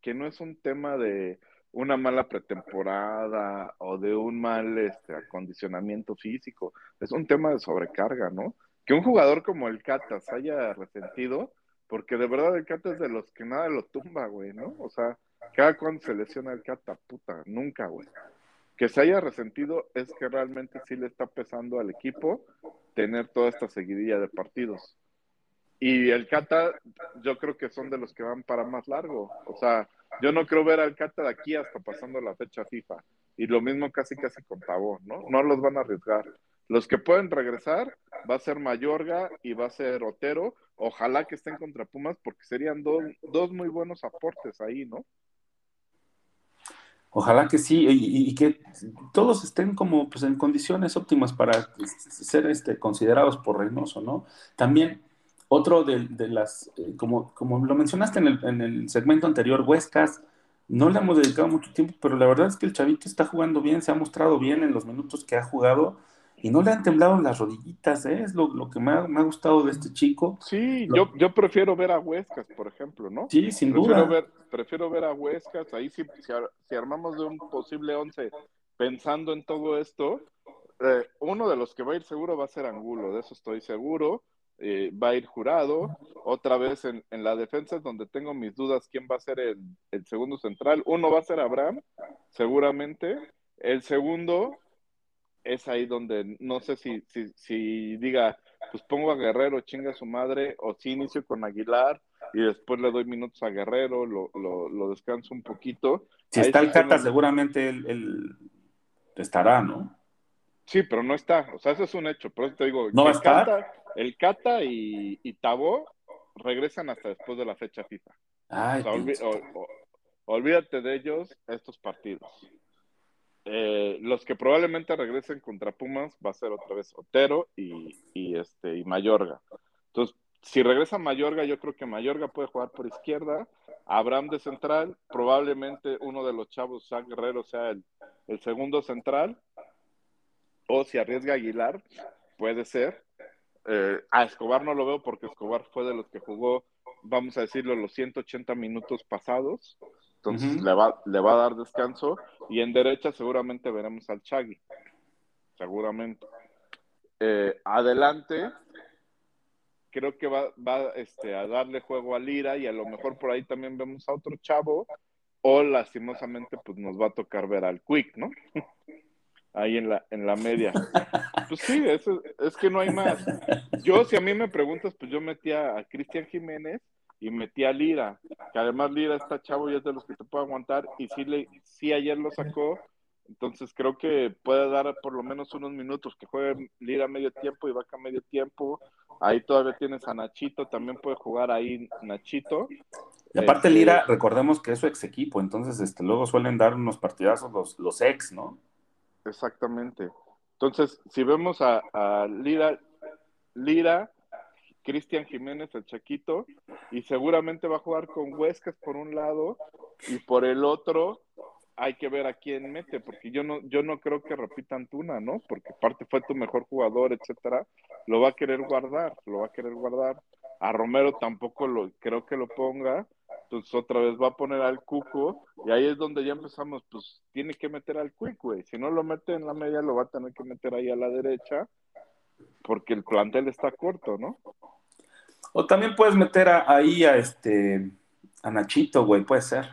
[SPEAKER 3] que no es un tema de una mala pretemporada o de un mal este, acondicionamiento físico. Es un tema de sobrecarga, ¿no? Que un jugador como el Catas haya resentido, porque de verdad el Cata es de los que nada lo tumba, güey, ¿no? O sea, cada cuando se lesiona el Cata, puta, nunca, güey. Que se haya resentido es que realmente sí le está pesando al equipo tener toda esta seguidilla de partidos. Y el Cata, yo creo que son de los que van para más largo. O sea, yo no creo ver al Cata de aquí hasta pasando la fecha FIFA. Y lo mismo casi casi con Tabó, ¿no? No los van a arriesgar. Los que pueden regresar va a ser Mayorga y va a ser Otero. Ojalá que estén contra Pumas porque serían dos muy buenos aportes ahí, ¿no?
[SPEAKER 2] Ojalá que sí, y, que todos estén como pues en condiciones óptimas para ser este, considerados por Reynoso, ¿no? También otro de, las, eh, como, como lo mencionaste en el, en el segmento anterior, Huescas, no le hemos dedicado mucho tiempo, pero la verdad es que el chavito está jugando bien, se ha mostrado bien en los minutos que ha jugado y no le han temblado las rodillitas, ¿eh? es lo, que me ha, gustado de este chico.
[SPEAKER 3] Sí, yo, yo prefiero ver a Huescas, por ejemplo, ¿no?
[SPEAKER 2] Sí, sin
[SPEAKER 3] prefiero
[SPEAKER 2] duda.
[SPEAKER 3] Ver, prefiero ver a Huescas, ahí sí, si, armamos de un posible once pensando en todo esto, eh, uno de los que va a ir seguro va a ser Angulo, de eso estoy seguro. Eh, va a ir jurado. Otra vez en, la defensa es donde tengo mis dudas quién va a ser el, segundo central. Uno va a ser Abraham, seguramente. El segundo es ahí donde no sé si, si, si diga, pues pongo a Guerrero, chinga a su madre, o si inicio con Aguilar y después le doy minutos a Guerrero, lo, lo, descanso un poquito.
[SPEAKER 2] Si está el Cata, seguramente él, estará, ¿no?
[SPEAKER 3] Sí, pero no está. O sea, eso es un hecho. Por eso te digo,
[SPEAKER 2] ¿No va
[SPEAKER 3] el Cata y, y Tabó regresan hasta después de la fecha FIFA. olvídate de ellos estos partidos. Eh, los que probablemente regresen contra Pumas va a ser otra vez Otero y, este y Mayorga. Entonces, si regresa Mayorga, yo creo que Mayorga puede jugar por izquierda, Abraham de central, probablemente uno de los chavos, San Guerrero, sea el, el segundo central, o si arriesga Aguilar, puede ser, eh, a Escobar no lo veo porque Escobar fue de los que jugó, vamos a decirlo, los 180 minutos pasados. Entonces le, va, le va a dar descanso. Y en derecha seguramente veremos al Chagui. Seguramente. Eh, adelante, creo que va, va este, a darle juego a Lira y a lo mejor por ahí también vemos a otro chavo. O lastimosamente, pues nos va a tocar ver al Quick, ¿no? ahí en la, en la media. Pues sí, eso, es que no hay más. Yo, si a mí me preguntas, pues yo metía a Cristian Jiménez y metí a Lira, que además Lira está chavo y es de los que te puede aguantar, y sí, le, sí ayer lo sacó, entonces creo que puede dar por lo menos unos minutos, que juegue Lira medio tiempo y Vaca medio tiempo, ahí todavía tienes a Nachito, también puede jugar ahí Nachito.
[SPEAKER 2] Y aparte este, Lira, recordemos que es su ex equipo, entonces este, luego suelen dar unos partidazos los, los ex, ¿no?
[SPEAKER 3] Exactamente. Entonces, si vemos a, Lira, Lira, Cristian Jiménez, el Chaquito, y seguramente va a jugar con Huescas por un lado, y por el otro hay que ver a quién mete, porque yo no, yo no creo que repita Antuna, ¿no? Porque aparte fue tu mejor jugador, etcétera, lo va a querer guardar, lo va a querer guardar. A Romero tampoco lo creo que lo ponga, entonces otra vez va a poner al Cuco y ahí es donde ya empezamos, pues tiene que meter al güey. Si no lo mete en la media, lo va a tener que meter ahí a la derecha porque el plantel está corto, ¿no?
[SPEAKER 2] O también puedes meter ahí a este a Nachito, güey, puede ser.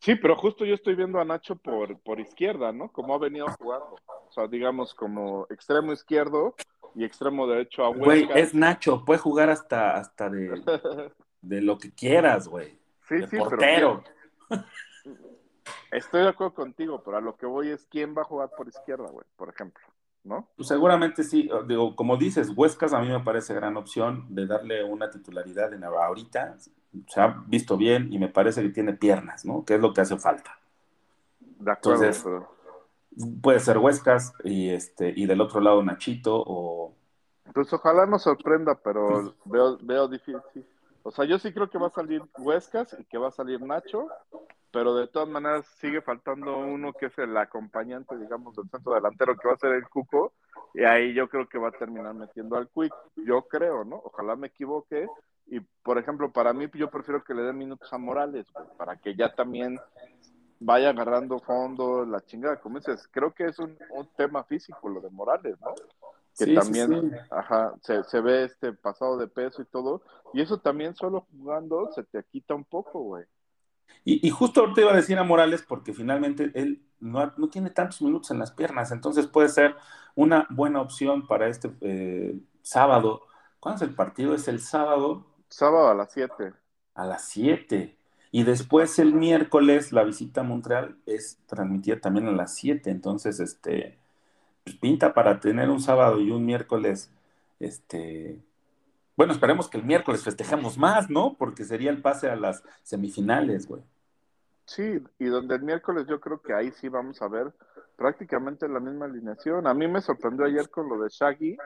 [SPEAKER 3] Sí, pero justo yo estoy viendo a Nacho por, por izquierda, ¿no? Como ha venido jugando. O sea, digamos, como extremo izquierdo, y extremo derecho a
[SPEAKER 2] Güey,
[SPEAKER 3] Huescas.
[SPEAKER 2] es Nacho, puede jugar hasta, hasta de, de lo que quieras, güey.
[SPEAKER 3] Sí,
[SPEAKER 2] de
[SPEAKER 3] sí,
[SPEAKER 2] portero.
[SPEAKER 3] pero estoy de acuerdo contigo, pero a lo que voy es quién va a jugar por izquierda, güey, por ejemplo, ¿no?
[SPEAKER 2] Pues seguramente sí, digo, como dices, Huescas a mí me parece gran opción de darle una titularidad en ahorita. Se ha visto bien y me parece que tiene piernas, ¿no? Que es lo que hace falta.
[SPEAKER 3] De acuerdo,
[SPEAKER 2] Entonces, Puede ser Huescas y este y del otro lado Nachito o
[SPEAKER 3] pues ojalá nos sorprenda,
[SPEAKER 2] Pues
[SPEAKER 3] pero veo, veo difícil. O sea, yo sí creo que va a salir Huescas y que va a salir Nacho, pero de todas maneras sigue faltando uno que es el acompañante, digamos, del centro delantero, que va a ser el Cuco, y ahí yo creo que va a terminar metiendo al Quick. Yo creo, ¿no? Ojalá me equivoque. Y, por ejemplo, para mí, yo prefiero que le den minutos a Morales, para que ya también vaya agarrando fondo, la chingada, como dices, creo que es un, un tema físico lo de Morales, ¿no? Que
[SPEAKER 2] Sí, sí,
[SPEAKER 3] también,
[SPEAKER 2] sí.
[SPEAKER 3] ajá, se, se ve este pasado de peso y todo, y eso también solo jugando se te quita un poco, güey.
[SPEAKER 2] Y, y justo ahorita iba a decir a Morales porque finalmente él no, no tiene tantos minutos en las piernas, entonces puede ser una buena opción para este eh, sábado. ¿Cuándo es el partido? Es el sábado
[SPEAKER 3] Sábado a las 7.
[SPEAKER 2] a las 7. Y después el miércoles la visita a Montreal es transmitida también a las 7. Entonces, este, pues, pinta para tener un sábado y un miércoles, este, bueno, esperemos que el miércoles festejemos más, ¿no? Porque sería el pase a las semifinales, güey.
[SPEAKER 3] Sí, y donde el miércoles yo creo que ahí sí vamos a ver prácticamente la misma alineación. A mí me sorprendió ayer con lo de Shaggy,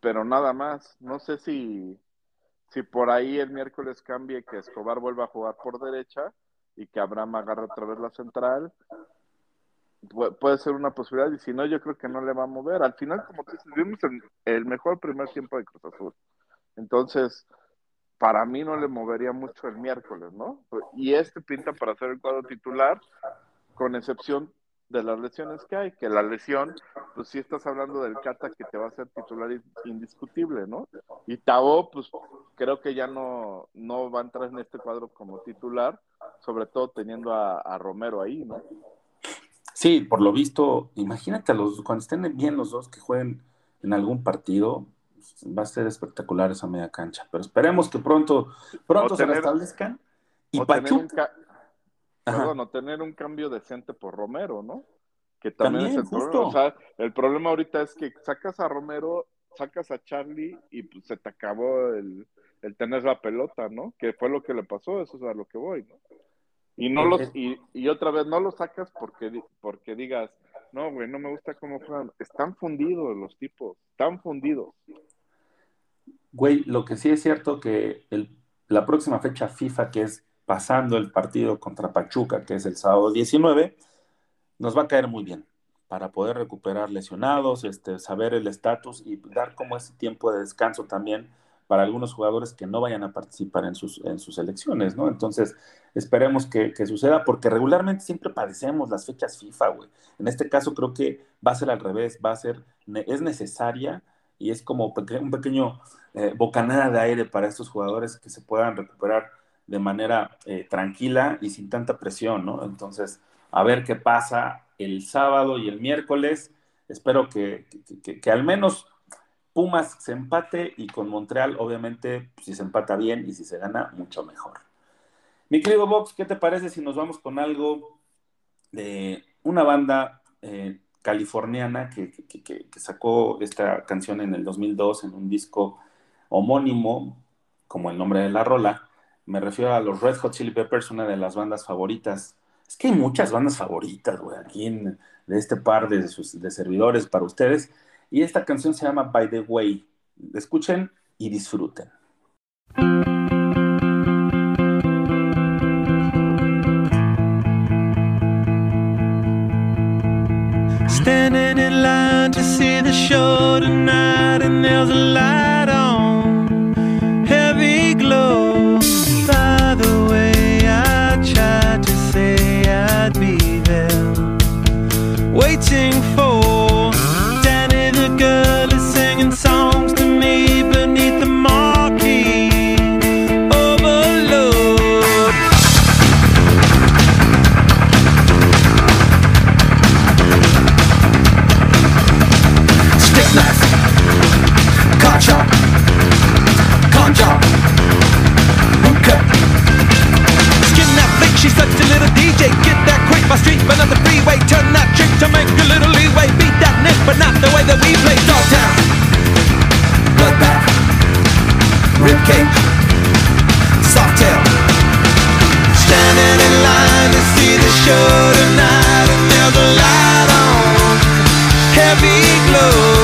[SPEAKER 3] pero nada más. No sé si, si por ahí el miércoles cambie que Escobar vuelva a jugar por derecha y que Abraham agarre otra vez la central. Pu- puede ser una posibilidad y si no, yo creo que no le va a mover. Al final, como tú dices, vimos el, el mejor primer tiempo de Cruz Azul. Entonces, para mí no le movería mucho el miércoles, ¿no? Y este pinta para ser el cuadro titular, con excepción de las lesiones que hay, que la lesión, pues sí estás hablando del Cata que te va a ser titular in- indiscutible, ¿no? Y Tabo, pues creo que ya no, no va a entrar en este cuadro como titular, sobre todo teniendo a, a Romero ahí, ¿no?
[SPEAKER 2] Sí, por lo visto, imagínate a los, cuando estén bien los dos que jueguen en algún partido, va a ser espectacular esa media cancha. Pero esperemos que pronto, pronto
[SPEAKER 3] O
[SPEAKER 2] se
[SPEAKER 3] tener-
[SPEAKER 2] restablezcan. Y
[SPEAKER 3] o tener,
[SPEAKER 2] Pachuca,
[SPEAKER 3] perdón, o tener un cambio decente por Romero, ¿no? Que también,
[SPEAKER 2] También,
[SPEAKER 3] es el
[SPEAKER 2] justo.
[SPEAKER 3] problema. O sea, el problema ahorita es que sacas a Romero, sacas a Charlie y pues se te acabó el, el tener la pelota, ¿no? Que fue lo que le pasó, eso es a lo que voy, ¿no? Y no los, y, y otra vez no los sacas porque, porque digas, no, güey, no me gusta cómo juegan. Están fundidos los tipos, están fundidos.
[SPEAKER 2] Güey, lo que sí es cierto que el- la próxima fecha FIFA, que es pasando el partido contra Pachuca, que es el sábado 19, nos va a caer muy bien para poder recuperar lesionados, este, saber el estatus y dar como ese tiempo de descanso también para algunos jugadores que no vayan a participar en sus, en sus elecciones, ¿no? Entonces, esperemos que, que suceda, porque regularmente siempre padecemos las fechas FIFA, güey. En este caso creo que va a ser al revés, va a ser, es necesaria y es como un pequeño eh, bocanada de aire para estos jugadores que se puedan recuperar de manera eh, tranquila y sin tanta presión, ¿no? Entonces, a ver qué pasa el sábado y el miércoles. Espero que, que- al menos Pumas se empate y con Montreal, obviamente, si se empata bien y si se gana, mucho mejor. Mi querido Vox, ¿qué te parece si nos vamos con algo de una banda eh, californiana que, que- sacó esta canción en el 2002 en un disco homónimo, como el nombre de la rola? Me refiero a los Red Hot Chili Peppers, una de las bandas favoritas. Es que hay muchas bandas favoritas, güey, aquí en, de este par de, de servidores para ustedes. Y esta canción se llama By the Way. Escuchen y disfruten.
[SPEAKER 5] Standing in line to see the show tonight, and there's a light on, heavy glow. By the way, I tried to say I'd be there, waiting for
[SPEAKER 1] Hot shot, conja, hookah.
[SPEAKER 5] Skin that flick, she's such a little DJ. Get that quick, my street, but not the freeway. Turn that trick to make a little leeway. Beat that nick, but not the way that we play.
[SPEAKER 1] Dogtown, bloodbath, ribcage, softail.
[SPEAKER 5] Standing in line to see the show tonight, and there's a light on. Heavy glow.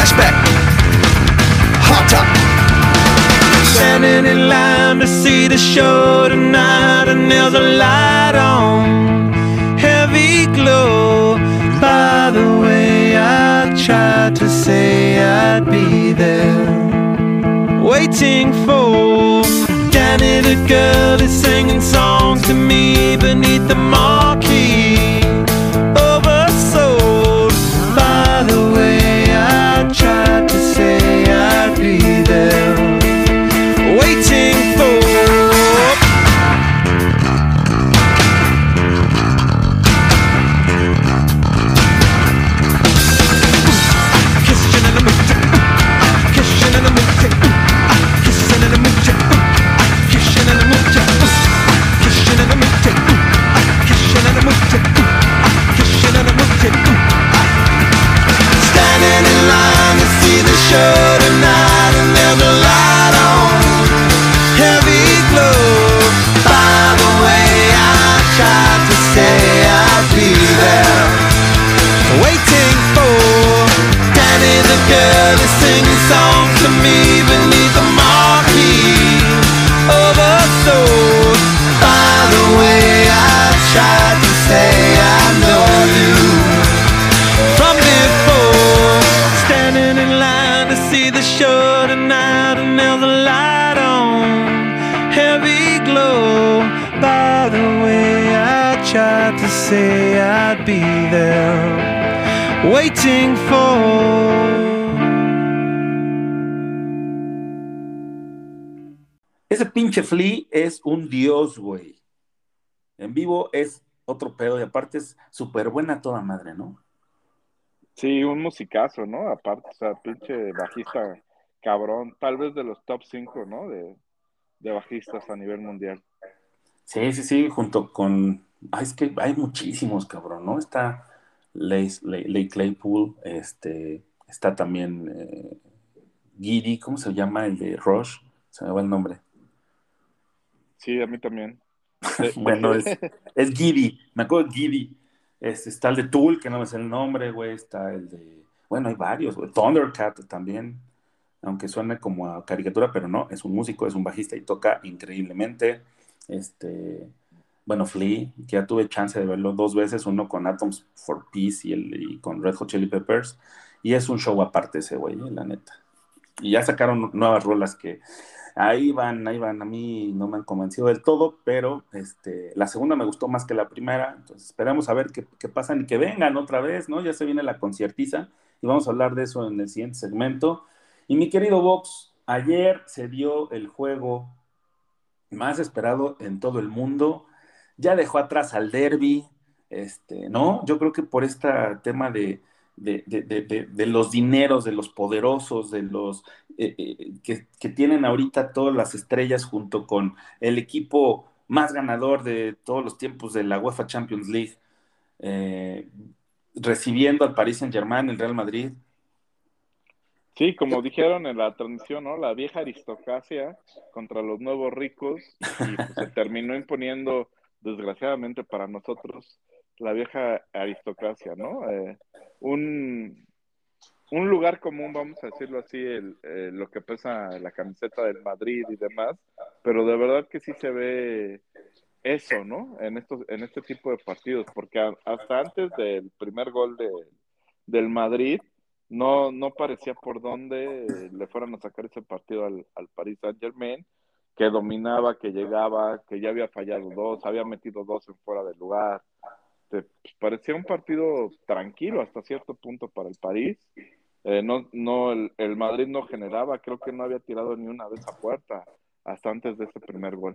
[SPEAKER 1] Cashback, Hot Top,
[SPEAKER 5] Standing in line to see the show tonight, and there's a light on. Heavy glow. By the way, I tried to say I'd be there. Waiting for Danny, the girl is singing songs to me beneath the marquee. Waiting for.
[SPEAKER 2] Ese pinche Flea es un dios, güey. En vivo es otro pedo y aparte es súper buena toda madre, ¿no?
[SPEAKER 3] Sí, un musicazo, ¿no? Aparte, o sea, pinche bajista cabrón, tal vez de los top 5, ¿no? De, de bajistas a nivel mundial.
[SPEAKER 2] Sí, sí, sí, junto con... Ay, es que hay muchísimos, cabrón, ¿no? Está Lay Claypool, este, está también eh, Giddy, ¿cómo se llama? El de Rush, se me va el nombre.
[SPEAKER 3] Sí, a mí también.
[SPEAKER 2] Bueno, es, es Giddy, me acuerdo de Giddy. Este, está el de Tool, que no me sé el nombre, güey. Está el de. Bueno, hay varios, güey. Thundercat también. Aunque suene como a caricatura, pero no, es un músico, es un bajista y toca increíblemente. Este. Bueno, Flea, que ya tuve chance de verlo dos veces, uno con Atoms for Peace y, el, y con Red Hot Chili Peppers. Y es un show aparte ese, güey, eh, la neta. Y ya sacaron nuevas rolas que ahí van, ahí van. A mí no me han convencido del todo, pero este, la segunda me gustó más que la primera. Entonces esperamos a ver qué, qué pasan y que vengan otra vez, ¿no? Ya se viene la conciertiza y vamos a hablar de eso en el siguiente segmento. Y mi querido Vox, ayer se dio el juego más esperado en todo el mundo. Ya dejó atrás al derby, este, ¿no? Yo creo que por este tema de, de, de, de, los dineros, de los poderosos, de los eh, eh, que, que, tienen ahorita todas las estrellas junto con el equipo más ganador de todos los tiempos de la UEFA Champions League, eh, recibiendo al Paris Saint Germain, el Real Madrid.
[SPEAKER 3] Sí, como dijeron en la transmisión, ¿no? La vieja aristocracia contra los nuevos ricos y pues, se terminó imponiendo, desgraciadamente para nosotros, la vieja aristocracia, ¿no? Eh, un, un lugar común, vamos a decirlo así, el, eh, lo que pesa la camiseta del Madrid y demás, pero de verdad que sí se ve eso, ¿no? En estos, en este tipo de partidos, porque hasta antes del primer gol de, del Madrid, no, no parecía por dónde le fueran a sacar ese partido al, al Paris Saint Germain, que dominaba, que llegaba, que ya había fallado dos, había metido dos en fuera de lugar. Este, pues, parecía un partido tranquilo hasta cierto punto para el París. Eh, no, no, el, Madrid no generaba, creo que no había tirado ni una vez a puerta hasta antes de ese primer gol.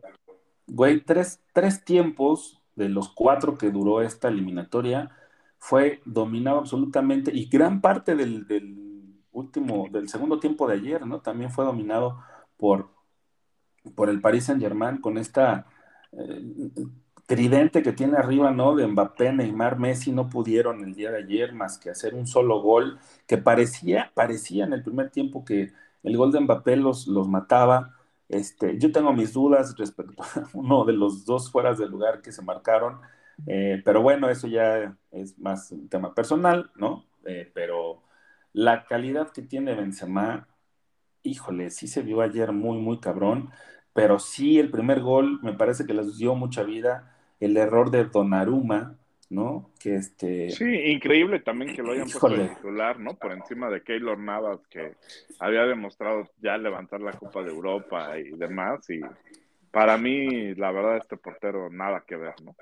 [SPEAKER 2] Güey, tres, tres tiempos de los cuatro que duró esta eliminatoria fue dominado absolutamente y gran parte del, del último, del segundo tiempo de ayer, ¿no? También fue dominado por, por el Paris Saint Germain con esta eh, tridente que tiene arriba, ¿no? De Mbappé, Neymar, Messi no pudieron el día de ayer más que hacer un solo gol que parecía, parecía en el primer tiempo que el gol de Mbappé los, los mataba. Este, yo tengo mis dudas respecto a uno de los dos fueras del lugar que se marcaron, eh, pero bueno, eso ya es más un tema personal, ¿no? Eh, pero la calidad que tiene Benzema, híjole, sí se vio ayer muy, muy cabrón, pero sí el primer gol me parece que les dio mucha vida, el error de Donnarumma, ¿no? Que este...
[SPEAKER 3] Sí, increíble también que lo hayan puesto de
[SPEAKER 2] Híjole.
[SPEAKER 3] titular, ¿no? Por encima de Keylor Navas, que había demostrado ya levantar la Copa de Europa y demás. Y para mí, la verdad, este portero nada que ver, ¿no?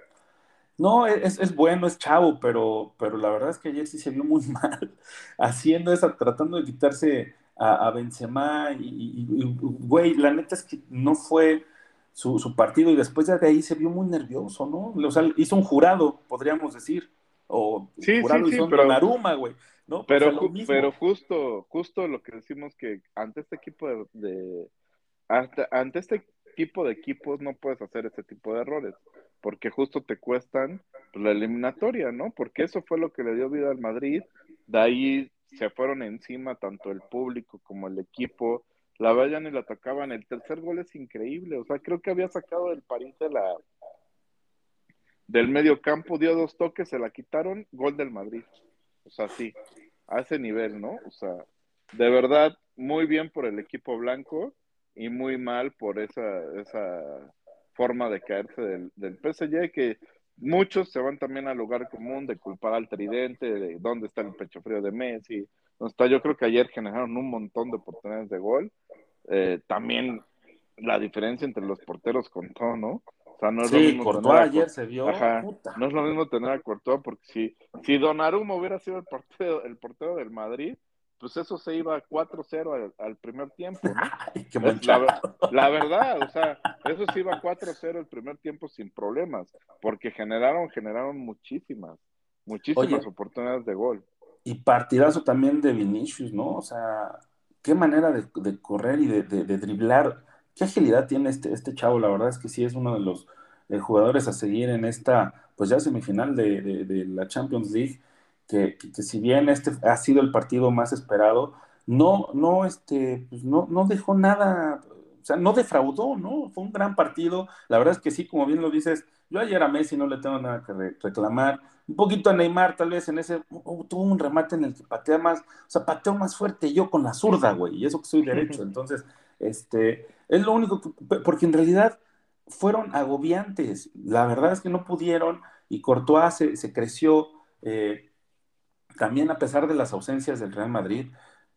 [SPEAKER 2] No, es, es bueno, es chavo, pero, pero la verdad es que ayer sí se vio muy mal haciendo esa, tratando de quitarse a, a Benzema y, güey, la neta es que no fue su, su partido y después de ahí se vio muy nervioso, ¿no? O sea, hizo un jurado, podríamos decir, o
[SPEAKER 3] Sí,
[SPEAKER 2] jurado
[SPEAKER 3] sí,
[SPEAKER 2] hizo
[SPEAKER 3] pero-
[SPEAKER 2] güey, ¿no?
[SPEAKER 3] Pero,
[SPEAKER 2] O sea,
[SPEAKER 3] pero justo, justo lo que decimos que ante este equipo de, de- hasta- ante este tipo de equipos no puedes hacer ese tipo de errores, porque justo te cuestan pues, la eliminatoria, ¿no? Porque eso fue lo que le dio vida al Madrid, de ahí se fueron encima tanto el público como el equipo, la vayan y la atacaban, el tercer gol es increíble, o sea, creo que había sacado el París de la del medio campo, dio dos toques, se la quitaron, gol del Madrid. O sea, sí, a ese nivel, ¿no? O sea, de verdad, muy bien por el equipo blanco y muy mal por esa, esa forma de caerse del, del PSG, que muchos se van también al lugar común de culpar al tridente, de dónde está el pecho frío de Messi. No está, yo creo que ayer generaron un montón de oportunidades de gol. Eh, también la diferencia entre los porteros contó, ¿no? O sea, no es lo mismo
[SPEAKER 2] Courtois
[SPEAKER 3] tener a
[SPEAKER 2] ayer se vio,
[SPEAKER 3] Ajá.
[SPEAKER 2] puta.
[SPEAKER 3] No es lo mismo tener a Courtois porque si, si Donnarumma hubiera sido el portero, el portero del Madrid, pues eso se iba 4-0 al, al primer tiempo, ¿no?
[SPEAKER 2] Ay, qué buen
[SPEAKER 3] Es la, verdad, o sea, eso se iba 4-0 el primer tiempo sin problemas, porque generaron, generaron muchísimas, muchísimas
[SPEAKER 2] Oye.
[SPEAKER 3] oportunidades de gol.
[SPEAKER 2] Y partidazo también de Vinicius, ¿no? O sea, qué manera de, de correr y de, de- de driblar. Qué agilidad tiene este, este chavo. La verdad es que sí es uno de los eh, jugadores a seguir en esta, pues ya semifinal de la Champions League, que, que- que si bien este ha sido el partido más esperado, no, no, este, pues no, no dejó nada, o sea, no defraudó, ¿no? Fue un gran partido. La verdad es que sí, como bien lo dices, yo ayer a Messi no le tengo nada que re- reclamar. Un poquito a Neymar, tal vez en ese, tuvo un remate en el que patea más, o sea, pateo más fuerte yo con la zurda, güey, y eso que soy derecho. Entonces, este, es lo único que, porque en realidad fueron agobiantes. La verdad es que no pudieron y Courtois se, se creció. eh, también a pesar de las ausencias del Real Madrid,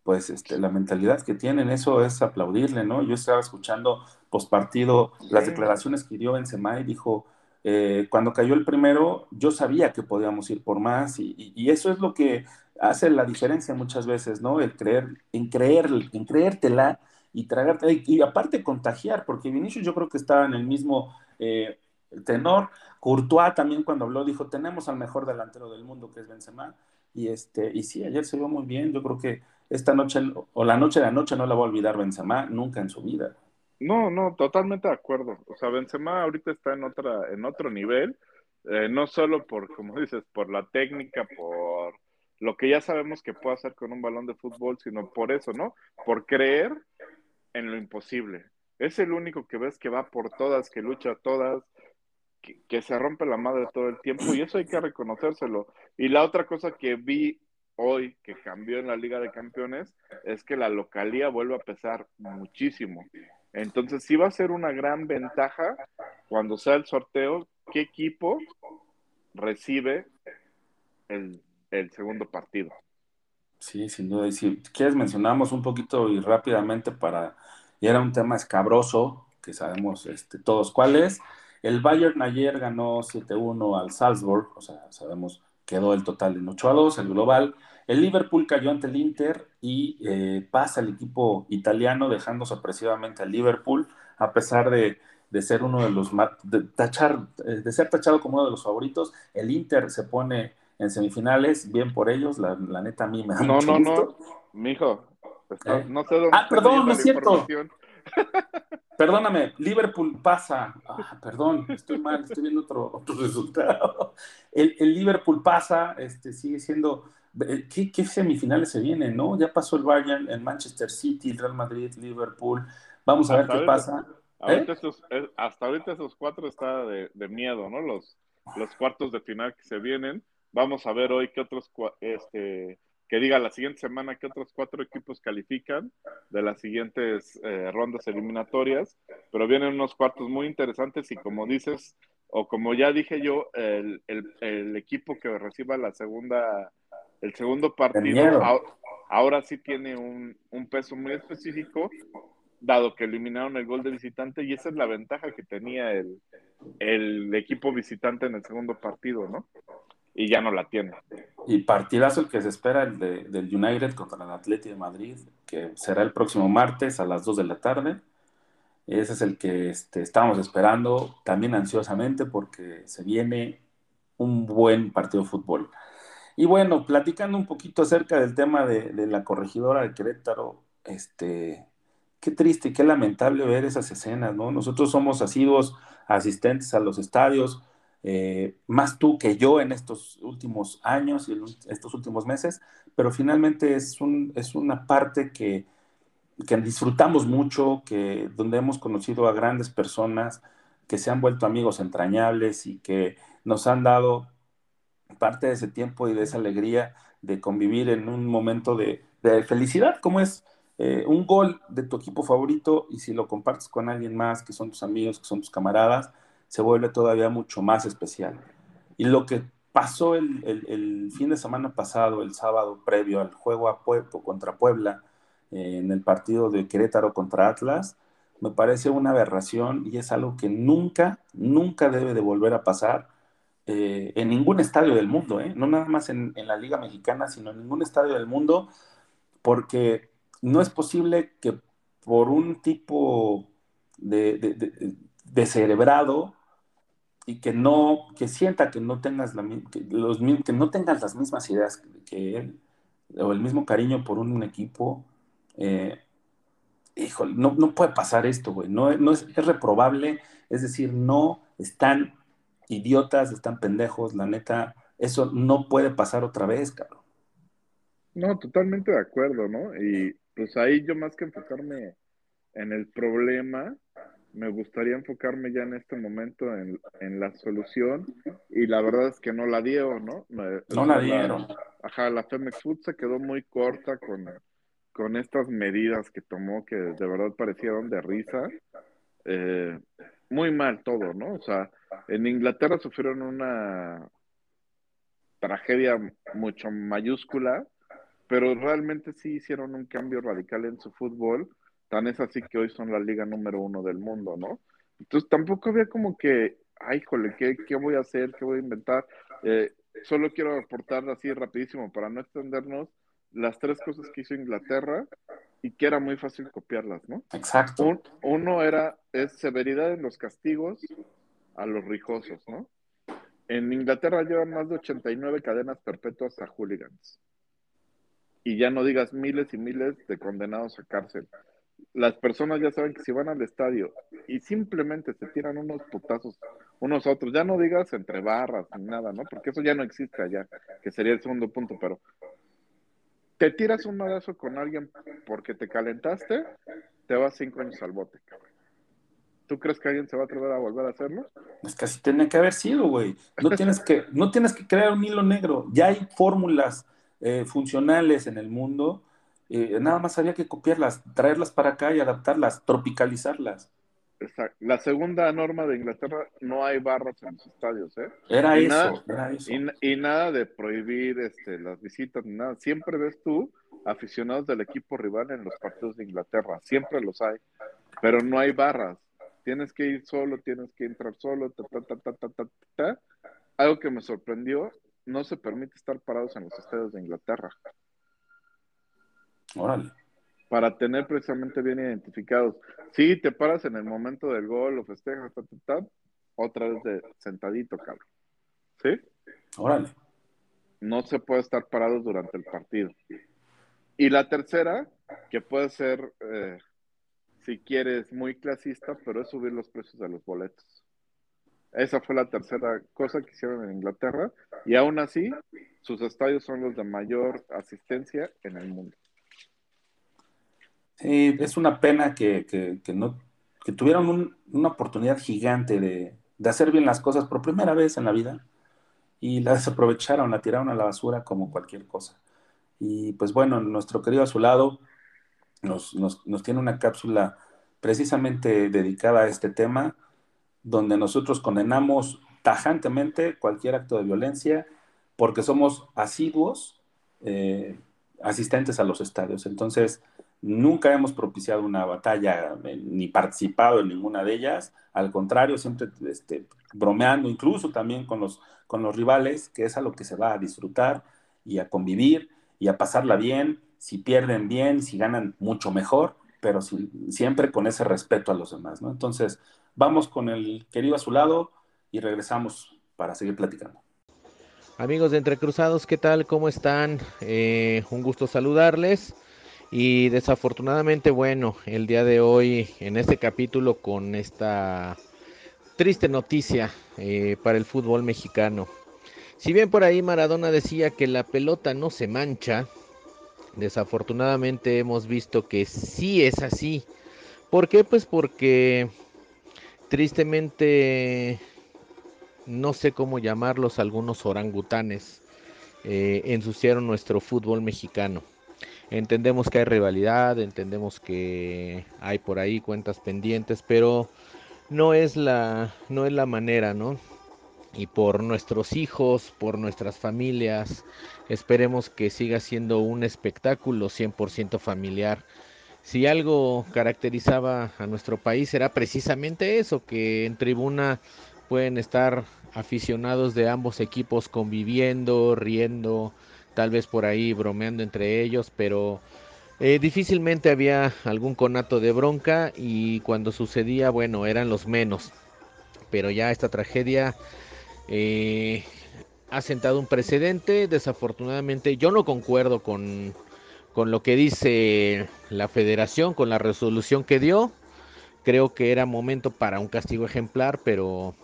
[SPEAKER 2] pues este, la mentalidad que tienen, eso es aplaudirle, ¿no? Yo estaba escuchando pospartido las declaraciones que dio Benzema y dijo, eh, cuando cayó el primero, yo sabía que podíamos ir por más y, y- y eso es lo que hace la diferencia muchas veces, ¿no? El creer, en creer, en creértela y tragarte, y, y aparte contagiar, porque Vinicius yo creo que estaba en el mismo eh, tenor. Courtois también cuando habló dijo, tenemos al mejor delantero del mundo que es Benzema. Y, este, y sí, ayer se vio muy bien. Yo creo que esta noche o la noche de la noche no la va a olvidar Benzema nunca en su vida.
[SPEAKER 3] No, no, totalmente de acuerdo. O sea, Benzema ahorita está en otra, en otro nivel, eh, no solo por, como dices, por la técnica, por lo que ya sabemos que puede hacer con un balón de fútbol, sino por eso, ¿no? Por creer en lo imposible. Es el único que ves que va por todas, que lucha todas, que, se rompe la madre todo el tiempo, y eso hay que reconocérselo. Y la otra cosa que vi hoy que cambió en la Liga de Campeones es que la localía vuelve a pesar muchísimo. Entonces sí va a ser una gran ventaja cuando sea el sorteo, qué equipo recibe el, el segundo partido.
[SPEAKER 2] Sí, sin duda. Y si quieres mencionamos un poquito y rápidamente para, y era un tema escabroso, que sabemos este, todos cuál es. El Bayern ayer ganó 7-1 al Salzburg, o sea, sabemos, quedó el total en 8-2, el global. El Liverpool cayó ante el Inter y eh, pasa el equipo italiano dejando sorpresivamente al Liverpool, a pesar de, de ser uno de los, de, tachar, eh, de ser tachado como uno de los favoritos. El Inter se pone en semifinales, bien por ellos, la, la neta a mí me da
[SPEAKER 3] No,
[SPEAKER 2] mucho
[SPEAKER 3] no, no,
[SPEAKER 2] gusto.
[SPEAKER 3] mijo. está-
[SPEAKER 2] ¿Eh?
[SPEAKER 3] No sé dónde
[SPEAKER 2] Ah,
[SPEAKER 3] está
[SPEAKER 2] perdón, no es cierto. Perdóname, Liverpool pasa. Ah, perdón, estoy mal, estoy viendo otro, otro resultado. El, el Liverpool pasa, este, sigue siendo. eh, ¿Qué, qué semifinales se vienen, no? Ya pasó el Bayern, el Manchester City, el Real Madrid, Liverpool. Vamos a ver
[SPEAKER 3] Hasta
[SPEAKER 2] qué
[SPEAKER 3] ahorita-
[SPEAKER 2] pasa.
[SPEAKER 3] Ahorita
[SPEAKER 2] ¿Eh?
[SPEAKER 3] esos- eh, hasta ahorita esos cuatro está de, de miedo, ¿no? Los, los cuartos de final que se vienen. Vamos a ver hoy qué otros, este, que diga la siguiente semana qué otros cuatro equipos califican de las siguientes eh, rondas eliminatorias. Pero vienen unos cuartos muy interesantes y como dices, o como ya dije yo, el, el- el equipo que reciba la segunda, el segundo partido, ahora sí tiene un, un peso muy específico dado que eliminaron el gol de visitante y esa es la ventaja que tenía el, el equipo visitante en el segundo partido, ¿no? Y ya no la tiene.
[SPEAKER 2] Y partidazo el que se espera, el de- del United contra el Atleti de Madrid, que será el próximo martes a las 2 de la tarde. Ese es el que este, estábamos esperando también ansiosamente porque se viene un buen partido de fútbol. Y bueno, platicando un poquito acerca del tema de, de la corregidora de Querétaro, este, qué triste y qué lamentable ver esas escenas, ¿no? Nosotros somos asiduos asistentes a los estadios, eh, más tú que yo en estos últimos años y en estos últimos meses, pero finalmente es, un, es una parte que, que disfrutamos mucho, que, donde hemos conocido a grandes personas que se han vuelto amigos entrañables y que nos han dado parte de ese tiempo y de esa alegría de convivir en un momento de, de felicidad, como es eh, un gol de tu equipo favorito y si lo compartes con alguien más, que son tus amigos, que son tus camaradas, se vuelve todavía mucho más especial. Y lo que pasó el, el, fin de semana pasado, el sábado previo al juego a Puebla, contra Puebla, eh, en el partido de Querétaro contra Atlas, me parece una aberración y es algo que nunca, nunca debe de volver a pasar eh, en ningún estadio del mundo, ¿eh? no nada más en, en, la Liga Mexicana, sino en ningún estadio del mundo, porque no es posible que por un tipo de, de cerebrado y que no, que sienta que no tengas la, los, que no tengas las mismas ideas que él o el mismo cariño por un equipo, eh, híjole, no, no puede pasar esto, güey, no, no es, es reprobable, es decir, no están idiotas, están pendejos, la neta, eso no puede pasar otra vez, cabrón.
[SPEAKER 3] No, totalmente de acuerdo, ¿no? Y pues ahí yo más que enfocarme en el problema, me gustaría enfocarme ya en este momento en, en la solución y la verdad es que no la dio, ¿no? Me,
[SPEAKER 2] no la dieron.
[SPEAKER 3] La, ajá, la Femex Food se quedó muy corta con, con estas medidas que tomó que de verdad parecieron de risa. Eh, muy mal todo, ¿no? O sea, en Inglaterra sufrieron una tragedia mucho mayúscula, pero realmente sí hicieron un cambio radical en su fútbol, tan es así que hoy son la liga número uno del mundo, ¿no? Entonces tampoco había como que, ay, jole, ¿qué, qué voy a hacer? ¿Qué voy a inventar? Eh, solo quiero aportar así rapidísimo para no extendernos las tres cosas que hizo Inglaterra y que era muy fácil copiarlas, ¿no?
[SPEAKER 2] Exacto.
[SPEAKER 3] Un, uno era, es severidad en los castigos a los rijosos, ¿no? En Inglaterra llevan más de 89 cadenas perpetuas a hooligans. Y ya no digas miles y miles de condenados a cárcel. Las personas ya saben que si van al estadio y simplemente se tiran unos putazos unos otros, ya no digas entre barras ni nada, ¿no? Porque eso ya no existe allá, que sería el segundo punto, pero te tiras un madrazo con alguien porque te calentaste, te vas cinco años al bote, cabrón. ¿Tú crees que alguien se va a atrever a volver a hacerlo?
[SPEAKER 2] Es que así tenía que haber sido, güey. No tienes que, no tienes que crear un hilo negro. Ya hay fórmulas eh, funcionales en el mundo. Eh, nada más había que copiarlas, traerlas para acá y adaptarlas, tropicalizarlas.
[SPEAKER 3] Exacto. La segunda norma de Inglaterra, no hay barras en los estadios, ¿eh?
[SPEAKER 2] Era
[SPEAKER 3] Y
[SPEAKER 2] eso,
[SPEAKER 3] nada-
[SPEAKER 2] era eso.
[SPEAKER 3] Y, y nada de prohibir este, las visitas ni nada. Siempre ves tú aficionados del equipo rival en los partidos de Inglaterra. Siempre los hay. Pero no hay barras. Tienes que ir solo, tienes que entrar solo. ta, ta, ta, ta, ta, ta, ta. Algo que me sorprendió, no se permite estar parados en los estadios de Inglaterra.
[SPEAKER 2] Órale.
[SPEAKER 3] Para tener precisamente bien identificados. Sí, te paras en el momento del gol o festejas, ta, ta, ta, otra vez de sentadito, cabrón. ¿Sí?
[SPEAKER 2] Órale.
[SPEAKER 3] no se puede estar parados durante el partido. Y la tercera, que puede ser, eh, si quieres, muy clasista, pero es subir los precios de los boletos. Esa fue la tercera cosa que hicieron en Inglaterra y aún así sus estadios son los de mayor asistencia en el mundo.
[SPEAKER 2] Sí, es una pena que, que- que no, que tuvieron un- una oportunidad gigante de, de hacer bien las cosas por primera vez en la vida y la desaprovecharon, la tiraron a la basura como cualquier cosa. Y pues bueno, nuestro querido Azulado nos, nos, nos tiene una cápsula precisamente dedicada a este tema, donde nosotros condenamos tajantemente cualquier acto de violencia porque somos asiduos eh, asistentes a los estadios. Entonces, nunca hemos propiciado una batalla eh, ni participado en ninguna de ellas. Al contrario, siempre este, bromeando, incluso también con los, con los rivales, que es a lo que se va a disfrutar y a convivir y a pasarla bien. Si pierden bien, si ganan mucho mejor, pero si- siempre con ese respeto a los demás, ¿no? Entonces, vamos con el querido Azulado y regresamos para seguir platicando.
[SPEAKER 6] Amigos de Entre Cruzados, ¿qué tal? ¿Cómo están? Eh, un gusto saludarles. Y desafortunadamente, bueno, el día de hoy, en este capítulo, con esta triste noticia eh, para el fútbol mexicano. Si bien por ahí Maradona decía que la pelota no se mancha, desafortunadamente hemos visto que sí es así. ¿Por qué? Pues porque tristemente no sé cómo llamarlos, algunos orangutanes eh, ensuciaron nuestro fútbol mexicano. Entendemos que hay rivalidad, entendemos que hay por ahí cuentas pendientes, pero no es la, no es la manera, ¿no? Y por nuestros hijos, por nuestras familias, esperemos que siga siendo un espectáculo 100% familiar. Si algo caracterizaba a nuestro país era precisamente eso, que en tribuna pueden estar aficionados de ambos equipos conviviendo, riendo, tal vez por ahí bromeando entre ellos, pero eh, difícilmente había algún conato de bronca y cuando sucedía, bueno, eran los menos. Pero ya esta tragedia eh, ha sentado un precedente, desafortunadamente yo no concuerdo con, con lo que dice la federación, con la resolución que dio. Creo que era momento para un castigo ejemplar, pero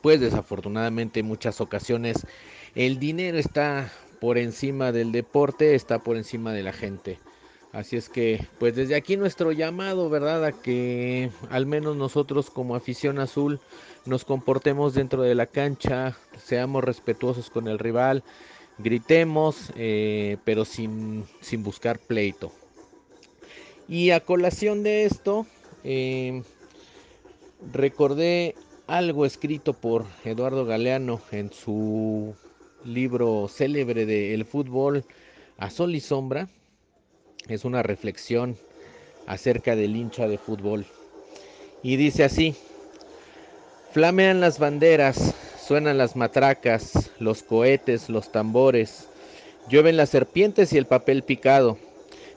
[SPEAKER 6] pues desafortunadamente en muchas ocasiones el dinero está por encima del deporte, está por encima de la gente. Así es que, pues desde aquí nuestro llamado, ¿verdad? A que al menos nosotros como afición azul nos comportemos dentro de la cancha, seamos respetuosos con el rival, gritemos, eh, pero sin, sin buscar pleito. Y a colación de esto, eh, recordé algo escrito por Eduardo Galeano en su libro célebre de El fútbol a sol y sombra. Es una reflexión acerca del hincha de fútbol. Y dice así, flamean las banderas, suenan las matracas, los cohetes, los tambores, llueven las serpientes y el papel picado.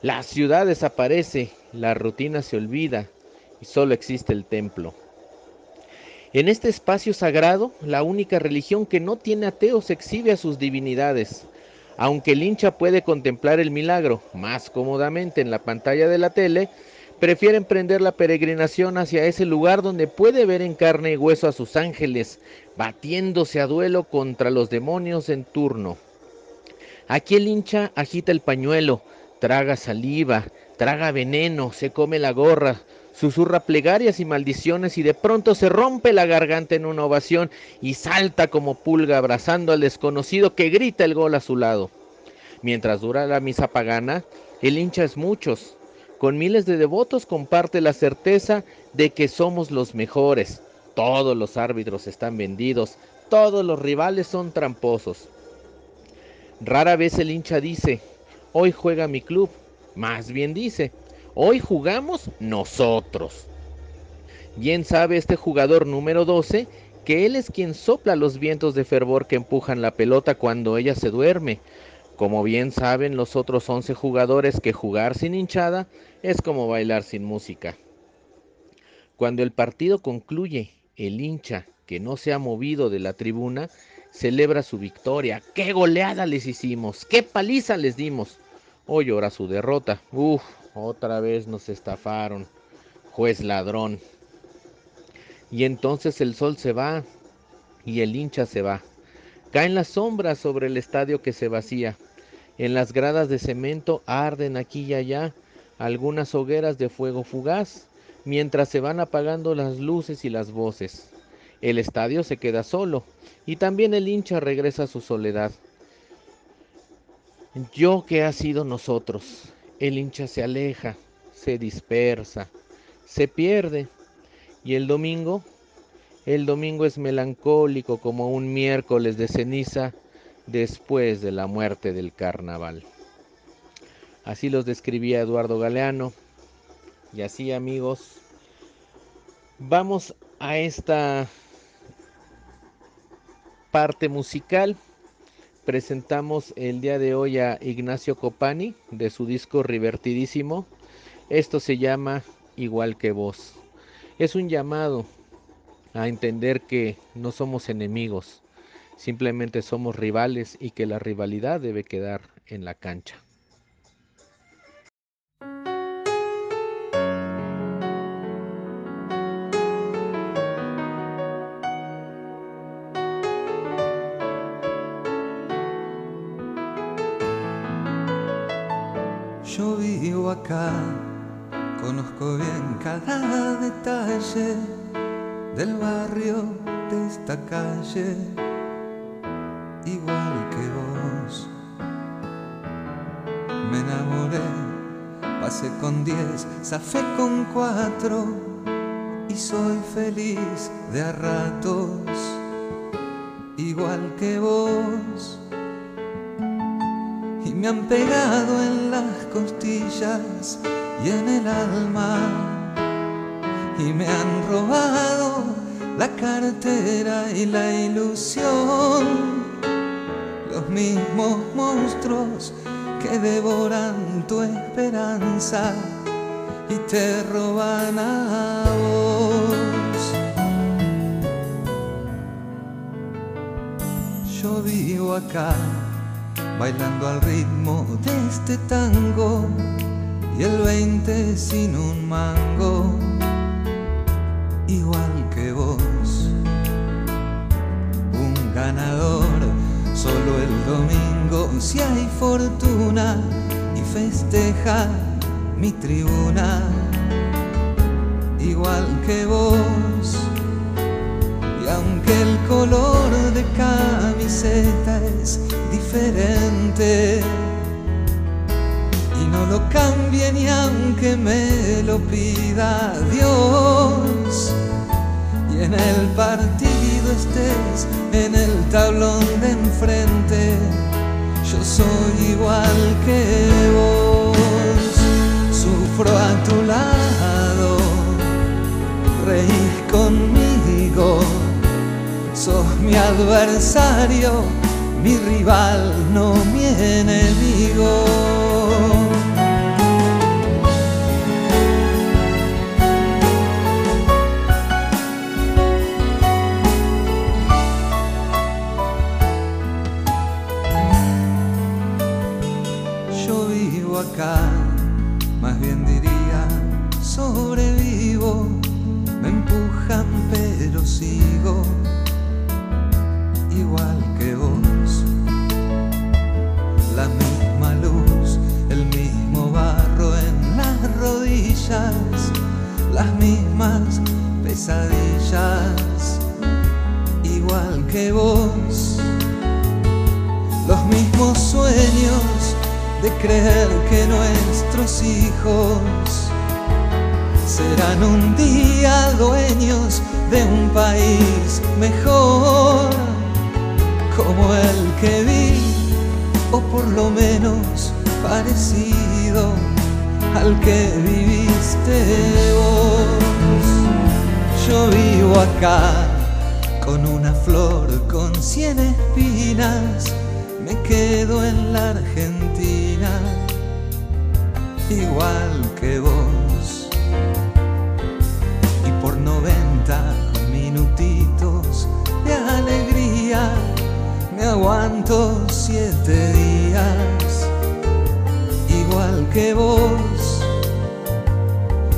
[SPEAKER 6] La ciudad desaparece, la rutina se olvida y solo existe el templo. En este espacio sagrado, la única religión que no tiene ateos exhibe a sus divinidades. Aunque el hincha puede contemplar el milagro más cómodamente en la pantalla de la tele, prefiere emprender la peregrinación hacia ese lugar donde puede ver en carne y hueso a sus ángeles, batiéndose a duelo contra los demonios en turno. Aquí el hincha agita el pañuelo, traga saliva, traga veneno, se come la gorra, susurra plegarias y maldiciones y de pronto se rompe la garganta en una ovación y salta como pulga abrazando al desconocido que grita el gol a su lado. Mientras dura la misa pagana, el hincha es muchos, con miles de devotos comparte la certeza de que somos los mejores. Todos los árbitros están vendidos, todos los rivales son tramposos. Rara vez el hincha dice, hoy juega mi club, más bien dice, hoy jugamos nosotros. Bien sabe este jugador número 12 que él es quien sopla los vientos de fervor que empujan la pelota cuando ella se duerme. Como bien saben los otros 11 jugadores que jugar sin hinchada es como bailar sin música. Cuando el partido concluye, el hincha que no se ha movido de la tribuna celebra su victoria. ¡Qué goleada les hicimos! ¡Qué paliza les dimos! Hoy llora su derrota. Uf, otra vez nos estafaron. Juez ladrón. Y entonces el sol se va y el hincha se va. Caen las sombras sobre el estadio que se vacía. En las gradas de cemento arden aquí y allá algunas hogueras de fuego fugaz, mientras se van apagando las luces y las voces. El estadio se queda solo y también el hincha regresa a su soledad. Yo que ha sido nosotros, el hincha se aleja, se dispersa, se pierde y el domingo, el domingo es melancólico como un miércoles de ceniza después de la muerte del carnaval. Así los describía Eduardo Galeano. Y así amigos, vamos a esta parte musical. Presentamos el día de hoy a Ignacio Copani de su disco Rivertidísimo. Esto se llama Igual que vos. Es un llamado a entender que no somos enemigos, simplemente somos rivales y que la rivalidad debe quedar en la cancha.
[SPEAKER 7] Conozco bien cada detalle del barrio de esta calle, igual que vos. Me enamoré, pasé con diez, zafé con cuatro y soy feliz de a ratos, igual que vos me han pegado en las costillas y en el alma. Y me han robado la cartera y la ilusión. Los mismos monstruos que devoran tu esperanza y te roban a vos. Yo vivo acá bailando al ritmo de este tango y el 20 sin un mango, igual que vos. Un ganador solo el domingo si hay fortuna y festeja mi tribuna, igual que vos. Aunque el color de camiseta es diferente. Y no lo cambie ni aunque me lo pida Dios. Y en el partido estés en el tablón de enfrente yo soy igual que vos. Sufro a tu lado reís conmigo sos mi adversario mi rival, no mi enemigo. Pesadillas, igual que vos. Los mismos sueños, de creer que nuestros hijos serán un día dueños de un país mejor como el que vi, o por lo menos parecido al que viviste vos. Yo vivo acá con una flor con cien espinas, me quedo en la Argentina igual que vos. Y por 90 minutitos de alegría me aguanto siete días igual que vos.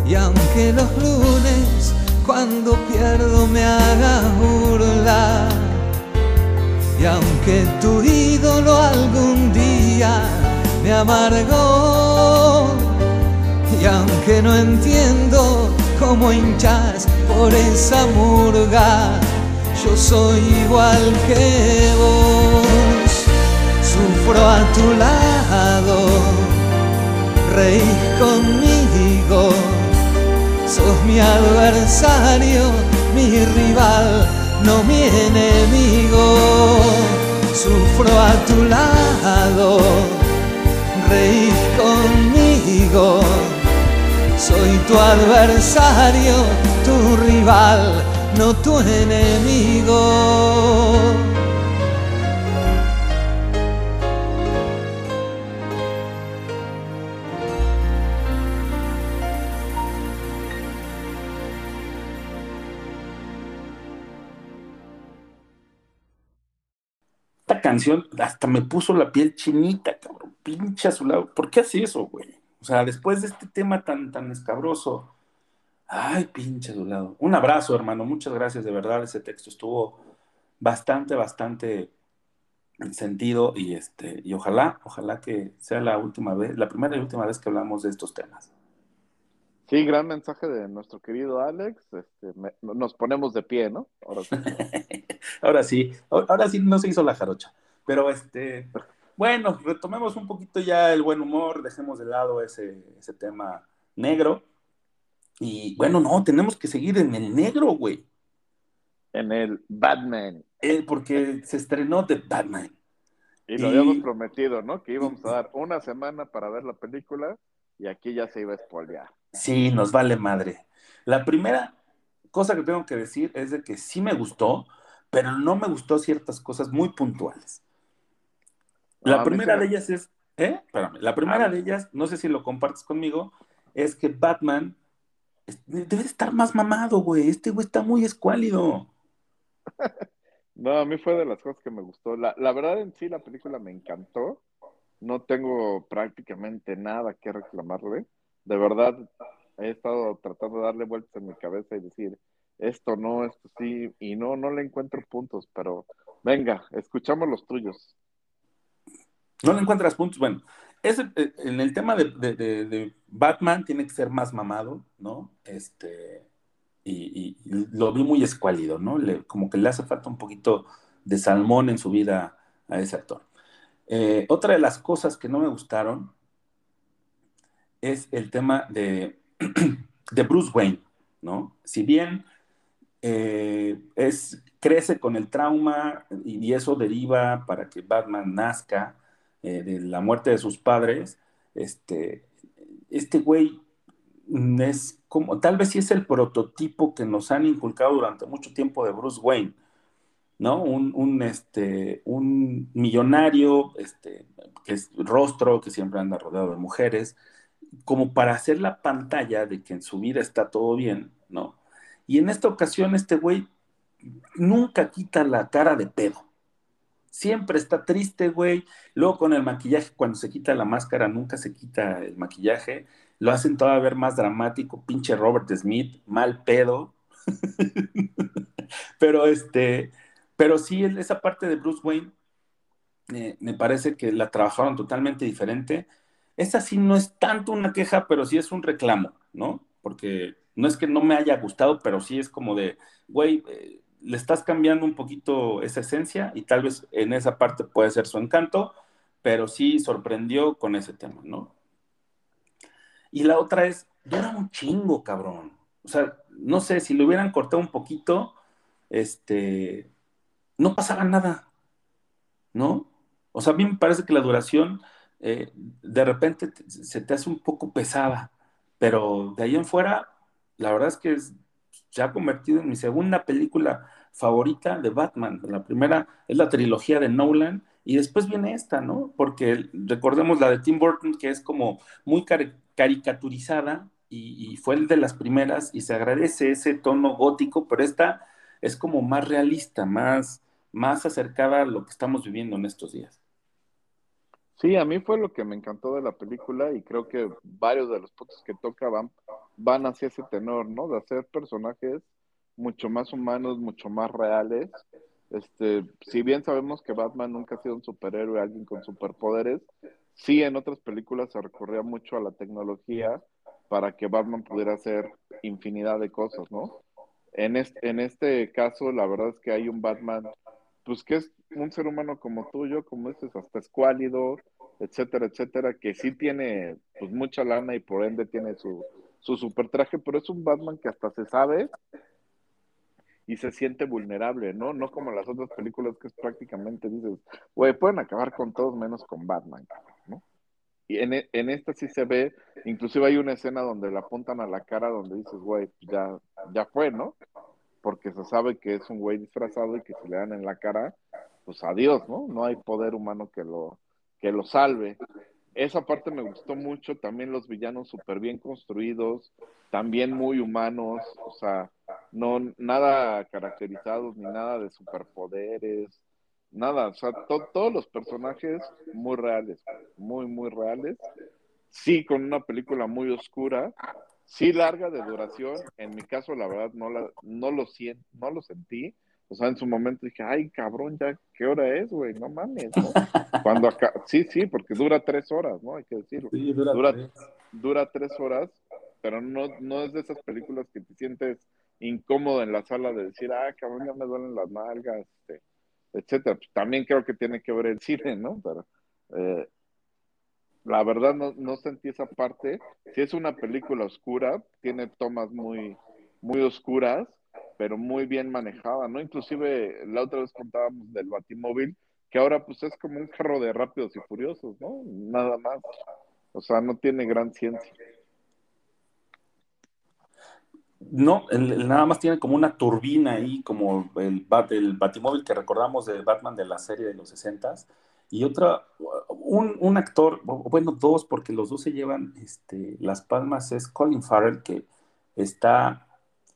[SPEAKER 7] Y aunque los lunes cuando pierdo me haga burla, y aunque tu ídolo algún día me amargó, y aunque no entiendo cómo hinchas por esa murga, yo soy igual que vos. Sufro a tu lado, reís conmigo, sos mi adversario, mi rival, no mi enemigo. Sufro a tu lado, reís conmigo, soy tu adversario, tu rival, no tu enemigo.
[SPEAKER 2] Canción hasta me puso la piel chinita, cabrón. Pinche a su lado. ¿Por qué hace eso, güey? O sea, después de este tema tan, tan escabroso. Ay, pinche a su lado. Un abrazo, hermano. Muchas gracias, de verdad. Ese texto estuvo bastante, bastante sentido y este y ojalá, ojalá que sea la última vez, la primera y última vez que hablamos de estos temas.
[SPEAKER 3] Sí, gran mensaje de nuestro querido Alex. Este, me- nos ponemos de pie, ¿no? Ahora sí.
[SPEAKER 2] Ahora sí, ahora sí no se hizo la jarocha. Pero este, bueno, retomemos un poquito ya el buen humor, dejemos de lado ese, ese tema negro. Y bueno, no, tenemos que seguir en el negro, güey.
[SPEAKER 3] En el Batman.
[SPEAKER 2] Eh, porque se estrenó The Batman.
[SPEAKER 3] Y lo
[SPEAKER 2] Y-
[SPEAKER 3] habíamos prometido, ¿no? Que íbamos a dar una semana para ver la película y aquí ya se iba a spoilear.
[SPEAKER 2] Sí, nos vale madre. La primera cosa que tengo que decir es de que sí me gustó, pero no me gustó ciertas cosas muy puntuales. La
[SPEAKER 3] a mí
[SPEAKER 2] primera de ellas es, ¿eh? Espérame, la primera
[SPEAKER 3] Ah.
[SPEAKER 2] de ellas, no sé si lo compartes conmigo, es que Batman debe de estar más mamado, güey. Este güey está muy escuálido.
[SPEAKER 3] No, a mí fue de las cosas que me gustó. La, la verdad en sí la película me encantó. No tengo prácticamente nada que reclamarle. De verdad he estado tratando de darle vueltas en mi cabeza y decir esto no, esto sí, y no, no le encuentro puntos, pero venga, escuchamos los tuyos.
[SPEAKER 2] No le encuentras puntos. Bueno, ese, eh, en el tema de, de- de- Batman tiene que ser más mamado, ¿no? Este, y lo vi muy escuálido, ¿no? Le- como que le hace falta un poquito de salmón en su vida a ese actor. Eh, otra de las cosas que no me gustaron es el tema de, de Bruce Wayne, ¿no? Si bien eh, es, crece con el trauma y, eso deriva para que Batman nazca eh, de la muerte de sus padres, este, este güey es como, tal vez sí es el prototipo que nos han inculcado durante mucho tiempo de Bruce Wayne, ¿no? Un, un, este, un millonario, este, que es rostro, que siempre anda rodeado de mujeres, como para hacer la pantalla de que en su vida está todo bien, ¿no? Y en esta ocasión este güey nunca quita la cara de pedo. Siempre está triste, güey. Luego con el maquillaje, cuando se quita la máscara, nunca se quita el maquillaje. Lo hacen todavía ver más dramático. Pinche Robert Smith, mal pedo. pero este, pero sí, esa parte de Bruce Wayne eh, me parece que la trabajaron totalmente diferente. Esa sí no es tanto una queja, pero sí es un reclamo, ¿no? Porque no es que no me haya gustado, pero sí es como de, güey, eh, le estás cambiando un poquito esa esencia y tal vez en esa parte puede ser su encanto, pero sí sorprendió con ese tema, ¿no? Y la otra es, dura un chingo, cabrón. O sea, no sé, si lo hubieran cortado un poquito, este, no pasaba nada, ¿no? O sea, a mí me parece que la duración eh, de repente te- se te hace un poco pesada, pero de ahí en fuera, la verdad es que es- se ha convertido en mi segunda película favorita de Batman. La primera es la trilogía de Nolan y después viene esta, ¿no? Porque recordemos la de Tim Burton, que es como muy cari- caricaturizada y, y fue el de las primeras y se agradece ese tono gótico, pero esta es como más realista, más, más acercada a lo que estamos viviendo en estos días.
[SPEAKER 3] Sí, a mí fue lo que me encantó de la película y creo que varios de los puntos que toca van, van hacia ese tenor, ¿no? De hacer personajes mucho más humanos, mucho más reales. Este, si bien sabemos que Batman nunca ha sido un superhéroe, alguien con superpoderes, sí en otras películas se recurría mucho a la tecnología para que Batman pudiera hacer infinidad de cosas, ¿no? En este, en este caso, la verdad es que hay un Batman, pues que es un ser humano como tuyo, como dices, hasta escuálido, etcétera, etcétera, que sí tiene pues mucha lana y por ende tiene su, su super traje, pero es un Batman que hasta se sabe y se siente vulnerable, ¿no? No como las otras películas que es prácticamente dices, güey, pueden acabar con todos menos con Batman, ¿no? Y en, e- en esta sí se ve, inclusive hay una escena donde le apuntan a la cara donde dices, güey, ya, ya fue, ¿no? Porque se sabe que es un güey disfrazado y que si le dan en la cara, pues adiós, ¿no? No hay poder humano que lo, que lo salve. Esa parte me gustó mucho, también los villanos súper bien construidos, también muy humanos, o sea, no nada caracterizados ni nada de superpoderes, nada, o sea, to- todos los personajes muy reales, muy, muy reales. Sí, con una película muy oscura, sí larga de duración. En mi caso, la verdad, no, la, no, lo, sien- no lo sentí. O sea, en su momento dije, ay, cabrón, ya, ¿qué hora es, güey? No mames, ¿no? Cuando acá, sí, sí, porque dura tres horas, ¿no? Hay que decirlo.
[SPEAKER 2] Sí, dura
[SPEAKER 3] Dura-
[SPEAKER 2] tres.
[SPEAKER 3] Dura tres horas, pero no, no es de esas películas que te sientes incómodo en la sala de decir, ah, cabrón, ya me duelen las nalgas, este, etcétera. Pues también creo que tiene que ver el cine, ¿no? Pero eh, la verdad no, no sentí esa parte. Si es una película oscura, tiene tomas muy, muy oscuras, pero muy bien manejada, ¿no? Inclusive la otra vez contábamos del Batimóvil, que ahora pues es como un carro de rápidos y furiosos, ¿no? Nada más. O sea, no tiene gran ciencia.
[SPEAKER 2] No, el- nada más tiene como una turbina ahí, como el, bat, el batimóvil que recordamos de Batman de la serie de los 60 y otra, un, un actor, bueno, dos, porque los dos se llevan este, las palmas, es Colin Farrell, que está,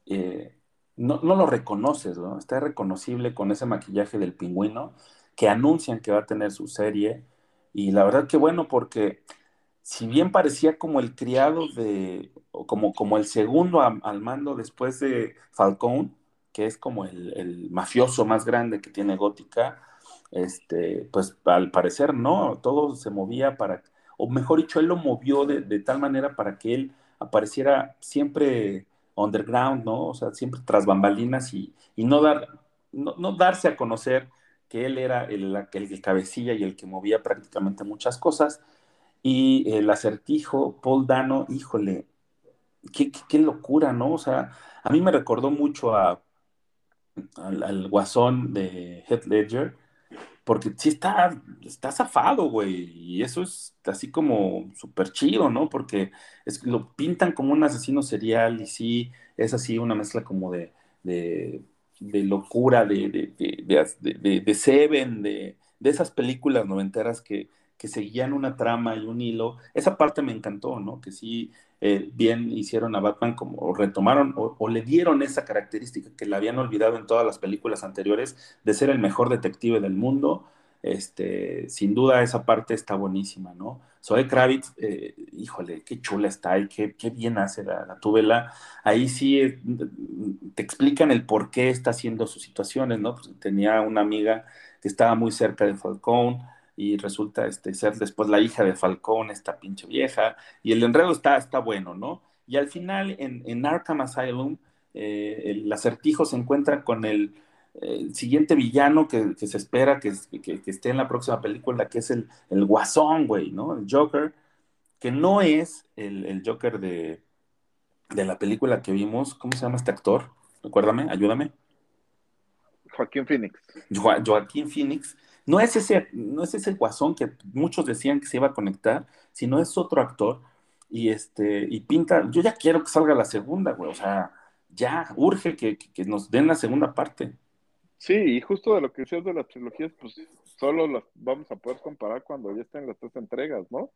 [SPEAKER 2] eh, no, no lo reconoces, ¿no? Está reconocible con ese maquillaje del pingüino, que anuncian que va a tener su serie, y la verdad que bueno, porque si bien parecía como el criado de, como, como el segundo al mando después de Falcone, que es como el, el mafioso más grande que tiene Gótica, este, pues al parecer no, todo se movía para, o mejor dicho, él lo movió de, de tal manera para que él apareciera siempre underground, ¿no? O sea, siempre tras bambalinas y, y no, dar, no, no darse a conocer que él era el, el, el cabecilla y el que movía prácticamente muchas cosas. Y el acertijo, Paul Dano, híjole, qué, qué, locura, ¿no? O sea, a mí me recordó mucho a, al, al guasón de Heath Ledger, porque sí está, está zafado, güey, y eso es así como súper chido, ¿no? Porque es, lo pintan como un asesino serial y sí, es así una mezcla como de, de, de locura, de, de, de, Seven, de, de esas películas noventeras que, que seguían una trama y un hilo. Esa parte me encantó, ¿no? Que sí, eh, bien hicieron a Batman como, o retomaron, o, le dieron esa característica que le habían olvidado en todas las películas anteriores, de ser el mejor detective del mundo. Este, sin duda esa parte está buenísima, ¿no? Zoe Kravitz, eh, híjole, qué chula está y qué, qué bien hace la, la tubela. Ahí sí eh, te explican el por qué está haciendo sus situaciones, ¿no? Pues tenía una amiga que estaba muy cerca de Falcón, y resulta este, ser después la hija de Falcón, esta pinche vieja, y el enredo está, está bueno, ¿no? Y al final, en, en Arkham Asylum, eh, el acertijo se encuentra con el, el siguiente villano que, que se espera que, que, que, esté en la próxima película, que es el, el Guasón, güey, ¿no? El Joker, que no es el, el Joker de, de, la película que vimos. ¿Cómo se llama este actor? Recuérdame, ayúdame.
[SPEAKER 3] Joaquín Phoenix.
[SPEAKER 2] Jo Joaquín Phoenix. No es, ese, no es ese Guasón que muchos decían que se iba a conectar, sino es otro actor. Y, este, y pinta, yo ya quiero que salga la segunda, güey, o sea, ya urge que, que, nos den la segunda parte.
[SPEAKER 3] Sí, y justo de lo que decías de las trilogías, pues solo las vamos a poder comparar cuando ya estén las tres entregas, ¿no?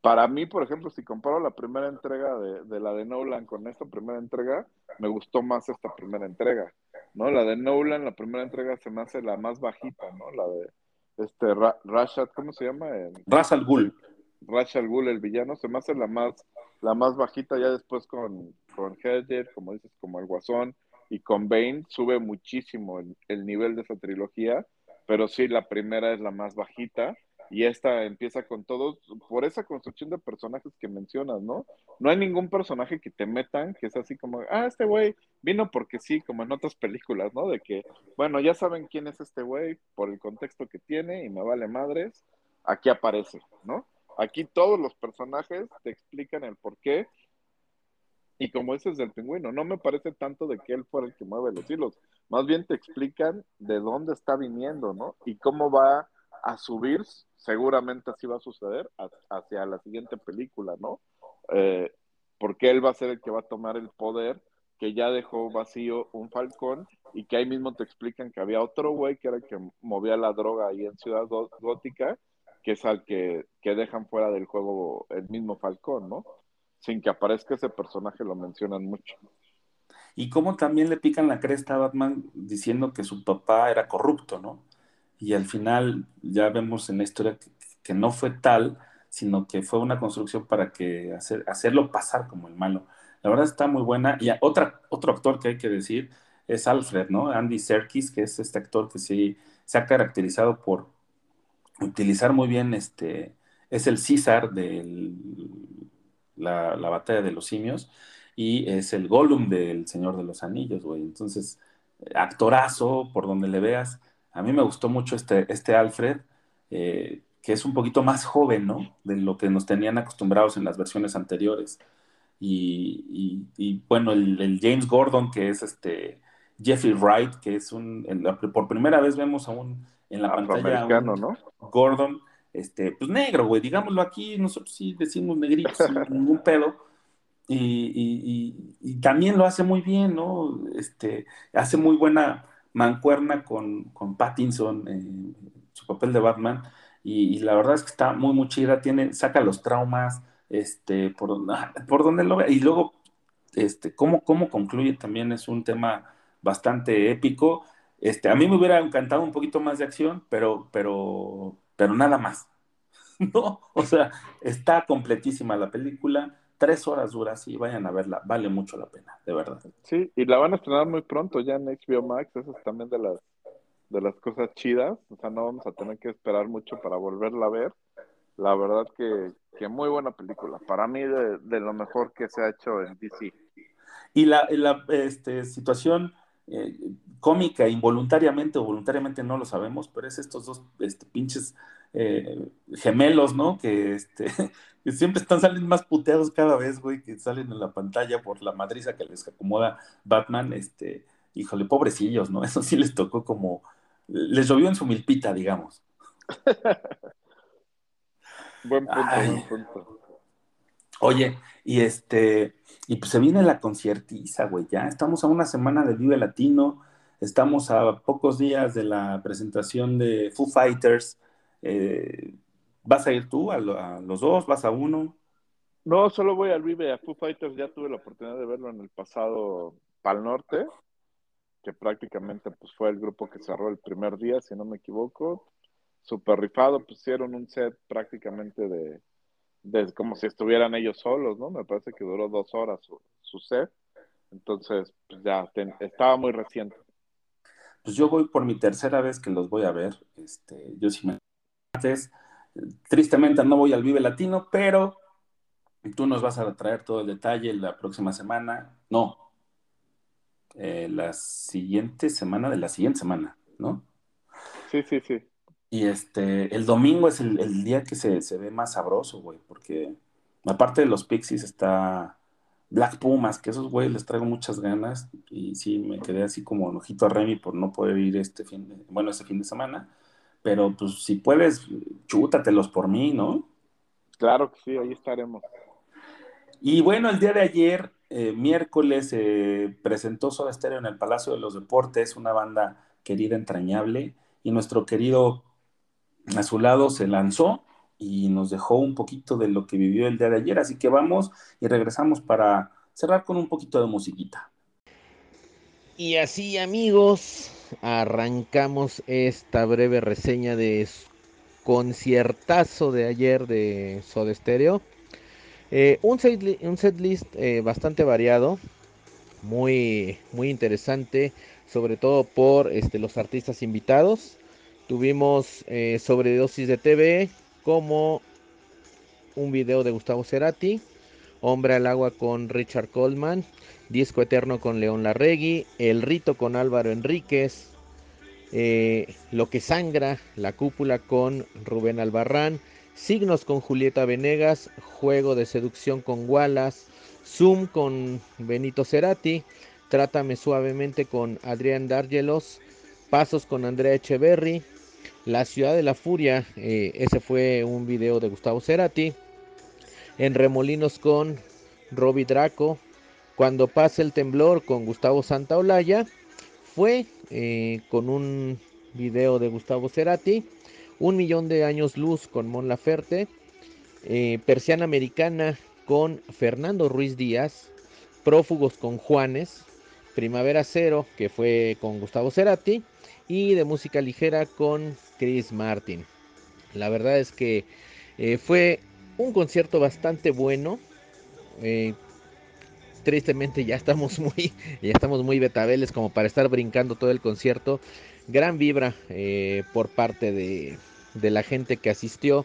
[SPEAKER 3] Para mí, por ejemplo, si comparo la primera entrega de, de, la de Nolan con esta primera entrega, me gustó más esta primera entrega, ¿no? La de Nolan, la primera entrega se me hace la más bajita, ¿no? La de este Ra Rashad, ¿cómo se llama?
[SPEAKER 2] Ras al Ghul.
[SPEAKER 3] Ra's al Ghul, el villano, se me hace la más, la más bajita, ya después con, con Hedger, como dices, como el Guasón, y con Bane sube muchísimo el, el, nivel de esa trilogía, pero sí, la primera es la más bajita y esta empieza con todos, por esa construcción de personajes que mencionas, ¿no? No hay ningún personaje que te metan que es así como, ah, este güey vino porque sí, como en otras películas, ¿no? De que, bueno, ya saben quién es este güey por el contexto que tiene y me vale madres, aquí aparece, ¿no? Aquí todos los personajes te explican el por qué y como ese es del pingüino, no me parece tanto de que él fuera el que mueve los hilos, más bien te explican de dónde está viniendo, ¿no? Y cómo va a subir, seguramente así va a suceder, hacia la siguiente película, ¿no? Eh, porque él va a ser el que va a tomar el poder que ya dejó vacío un falcón y que ahí mismo te explican que había otro güey que era el que movía la droga ahí en Ciudad Gótica, que es al que, que dejan fuera del juego el mismo falcón, ¿no? sin que aparezca ese personaje lo mencionan mucho.
[SPEAKER 2] Y cómo también le pican la cresta a Batman diciendo que su papá era corrupto, ¿no? Y al final ya vemos en la historia que, no fue tal, sino que fue una construcción para que hacer, hacerlo pasar como el malo. La verdad está muy buena. Y otra, otro actor que hay que decir es Alfred, ¿no? Andy Serkis, que es este actor que sí se ha caracterizado por utilizar muy bien este, es el César del la, la, batalla de los simios, y es el Gollum del Señor de los Anillos, güey. Entonces, actorazo, por donde le veas. A mí me gustó mucho este, este Alfred, eh, que es un poquito más joven, ¿no? De lo que nos tenían acostumbrados en las versiones anteriores. Y, y, y bueno, el, el, James Gordon, que es este Jeffrey Wright, que es un, la, por primera vez vemos a un, en la pantalla un
[SPEAKER 3] ¿no?
[SPEAKER 2] Gordon este, pues negro, güey, digámoslo aquí, nosotros sí decimos negritos sin ningún pedo. Y, y, y, también lo hace muy bien, ¿no? Este, hace muy buena mancuerna con, con Pattinson, eh, su papel de Batman, y, la verdad es que está muy, muy chida, tiene, saca los traumas, este, por, por donde lo ve, y luego, este, cómo, cómo concluye también es un tema bastante épico. Este, a mí me hubiera encantado un poquito más de acción, pero, pero, pero nada más. no, o sea, está completísima la película, tres horas duras y vayan a verla, vale mucho la pena, de verdad.
[SPEAKER 3] Sí, y la van a estrenar muy pronto ya en HBO Max, eso es también de las, de las cosas chidas, o sea, no vamos a tener que esperar mucho para volverla a ver. La verdad que, que muy buena película, para mí de, de, lo mejor que se ha hecho en DC.
[SPEAKER 2] Y la, la este, situación eh, cómica, involuntariamente o voluntariamente no lo sabemos, pero es estos dos este, pinches eh, gemelos, ¿no? Que, este, que siempre están saliendo más puteados cada vez, güey, que salen en la pantalla por la madriza que les acomoda Batman, este, híjole, pobrecillos, ¿no? Eso sí les tocó como, les llovió en su milpita, digamos.
[SPEAKER 3] buen punto, Ay. buen punto.
[SPEAKER 2] Oye, y este, y pues se viene la conciertiza, güey, ya estamos a una semana del Vive Latino, estamos a pocos días de la presentación de Foo Fighters, eh, ¿Vas a ir tú a, lo, a, los dos? ¿Vas a uno?
[SPEAKER 3] No, solo voy al Vive, a Foo Fighters ya tuve la oportunidad de verlo en el pasado Pal Norte, que prácticamente pues fue el grupo que cerró el primer día, si no me equivoco. Super rifado, pusieron un set prácticamente de, de como si estuvieran ellos solos, ¿no? Me parece que duró dos horas su, su set. Entonces, pues ya ten, estaba muy reciente.
[SPEAKER 2] Pues yo voy por mi tercera vez que los voy a ver. Este, yo sí me antes. Tristemente no voy al Vive Latino, pero tú nos vas a traer todo el detalle la próxima semana. No. eh, la siguiente semana de la siguiente semana, ¿no?
[SPEAKER 3] Sí, sí, sí.
[SPEAKER 2] Y este, el domingo es el, el día que se, se ve más sabroso, güey, porque aparte de los Pixies está Black Pumas, que esos güeyes les traigo muchas ganas y sí, me quedé así como ojito a Remy por no poder ir este fin, de, bueno, este fin de semana, pero pues si puedes, chútatelos por mí, ¿no?
[SPEAKER 3] Claro que sí, ahí estaremos.
[SPEAKER 2] Y bueno, el día de ayer, eh, miércoles, eh, presentó Soda Stereo en el Palacio de los Deportes, una banda querida, entrañable, y nuestro querido a su lado se lanzó y nos dejó un poquito de lo que vivió el día de ayer, así que vamos y regresamos para cerrar con un poquito de musiquita.
[SPEAKER 6] Y así amigos, arrancamos esta breve reseña de conciertazo de ayer de Soda Stereo. Eh, un, set, list eh, bastante variado, muy, muy interesante, sobre todo por este, los artistas invitados. Tuvimos eh, sobredosis de TV, como un video de Gustavo Cerati, Hombre al agua con Richard Coleman, Disco Eterno con León Larregui, El Rito con Álvaro Enríquez, eh, Lo que sangra, La cúpula con Rubén Albarrán, Signos con Julieta Venegas, Juego de seducción con Wallace, Zoom con Benito Cerati, Trátame suavemente con Adrián Dargelos, Pasos con Andrea Echeverry, La ciudad de la furia, eh, ese fue un video de Gustavo Cerati, En Remolinos con Robbie Draco, Cuando pase el temblor con Gustavo Santaolalla, fue eh, con un video de Gustavo Cerati, Un millón de años luz con Mon Laferte, eh, Persiana Americana con Fernando Ruiz Díaz, Prófugos con Juanes, Primavera Cero, que fue con Gustavo Cerati, y de música ligera con Chris Martin. La verdad es que eh, fue un concierto bastante bueno. Tristemente ya estamos muy, ya estamos muy betabeles como para estar brincando todo el concierto. Gran vibra eh, por parte de, de la gente que asistió.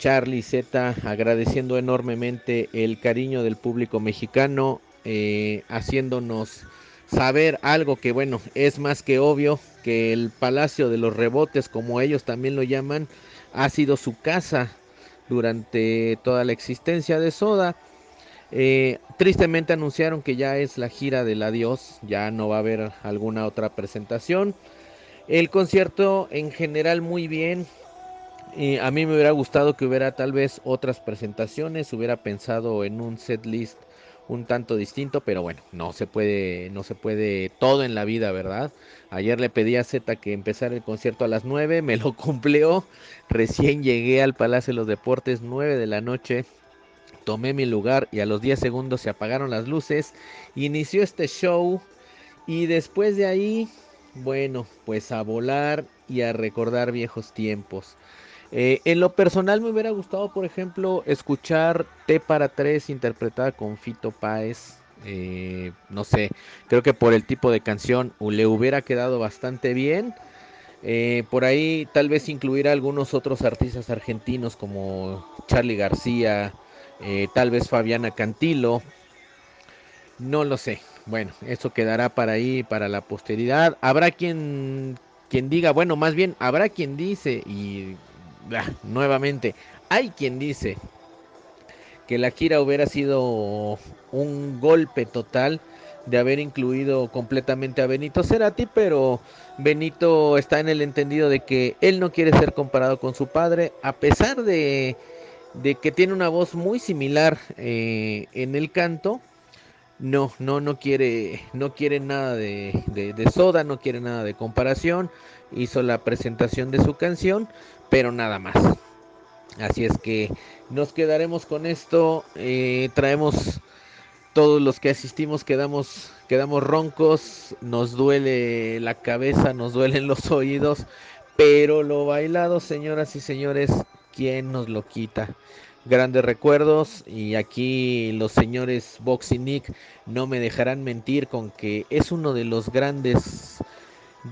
[SPEAKER 6] Charlie Z agradeciendo enormemente el cariño del público mexicano, eh, haciéndonos saber algo que bueno, es más que obvio, que el Palacio de los Rebotes, como ellos también lo llaman, ha sido su casa durante toda la existencia de Soda. Eh, tristemente anunciaron que ya es la gira del adiós, ya no va a haber alguna otra presentación. El concierto en general muy bien, y a mí me hubiera gustado que hubiera tal vez otras presentaciones, hubiera pensado en un set list un tanto distinto, pero bueno, no se puede, no se puede todo en la vida, ¿verdad? Ayer le pedí a Z que empezara el concierto a las 9, me lo cumplió. Recién llegué al Palacio de los Deportes, 9 de la noche. Tomé mi lugar y a los 10 segundos se apagaron las luces. Inició este show y después de ahí, bueno, pues a volar y a recordar viejos tiempos. Eh, en lo personal me hubiera gustado, por ejemplo, escuchar T para 3 interpretada con Fito Páez. Eh, no sé, creo que por el tipo de canción le hubiera quedado bastante bien. Eh, por ahí tal vez incluir a algunos otros artistas argentinos como Charlie García, eh, tal vez Fabiana Cantilo. No lo sé. Bueno, eso quedará para ahí, para la posteridad. Habrá quien, quien diga, bueno, más bien habrá quien dice y ah, nuevamente, hay quien dice que la gira hubiera sido un golpe total de haber incluido completamente a Benito Cerati, pero Benito está en el entendido de que él no quiere ser comparado con su padre, a pesar de, de que tiene una voz muy similar eh, en el canto. No, no, no quiere, no quiere nada de, soda, no quiere nada de comparación. Hizo la presentación de su canción, pero nada más. Así es que nos quedaremos con esto. Eh, traemos todos los que asistimos, quedamos, quedamos roncos. Nos duele la cabeza, nos duelen los oídos. Pero lo bailado, señoras y señores, ¿quién nos lo quita? Grandes recuerdos y aquí los señores Box y Nick no me dejarán mentir con que es uno de los grandes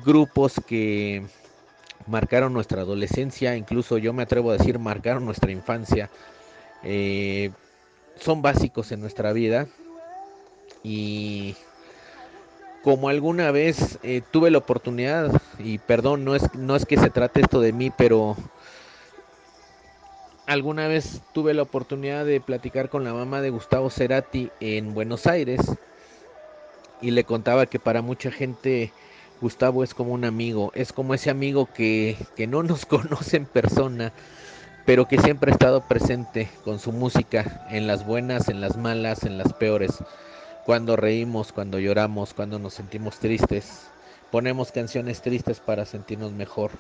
[SPEAKER 6] grupos que marcaron nuestra adolescencia, incluso yo me atrevo a decir marcaron nuestra infancia. Eh, son básicos en nuestra vida y como alguna vez eh, tuve la oportunidad, y perdón, no es, no es que se trate esto de mí, pero alguna vez tuve la oportunidad de platicar con la mamá de Gustavo Cerati en Buenos Aires y le contaba que para mucha gente Gustavo es como un amigo, es como ese amigo que, que no nos conoce en persona, pero que siempre ha estado presente con su música, en las buenas, en las malas, en las peores, cuando reímos, cuando lloramos, cuando nos sentimos tristes, ponemos canciones tristes para sentirnos mejor.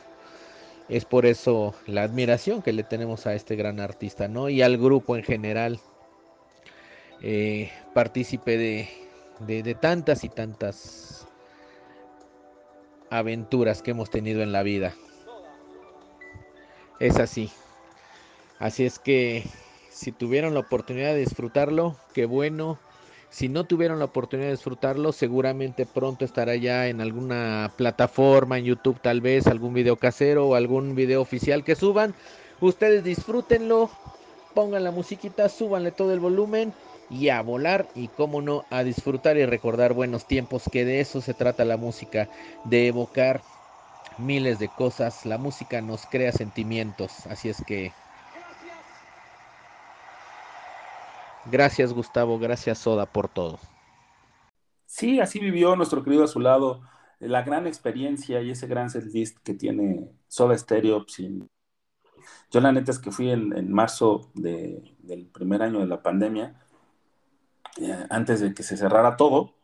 [SPEAKER 6] Es por eso la admiración que le tenemos a este gran artista, ¿no? Y al grupo en general, eh, partícipe de, de, de tantas y tantas aventuras que hemos tenido en la vida. Es así. Así es que si tuvieron la oportunidad de disfrutarlo, qué bueno. Si no tuvieron la oportunidad de disfrutarlo, seguramente pronto estará ya en alguna plataforma, en YouTube tal vez, algún video casero o algún video oficial que suban. Ustedes disfrútenlo, pongan la musiquita, súbanle todo el volumen y a volar y cómo no, a disfrutar y recordar buenos tiempos, que de eso se trata la música, de evocar miles de cosas. La música nos crea sentimientos, así es que Gracias Gustavo, gracias Soda por todo.
[SPEAKER 2] Sí, así vivió nuestro querido a su lado la gran experiencia y ese gran setlist que tiene Soda Stereo. Sin... Yo la neta es que fui en, marzo de, del primer año de la pandemia, eh, antes de que se cerrara todo,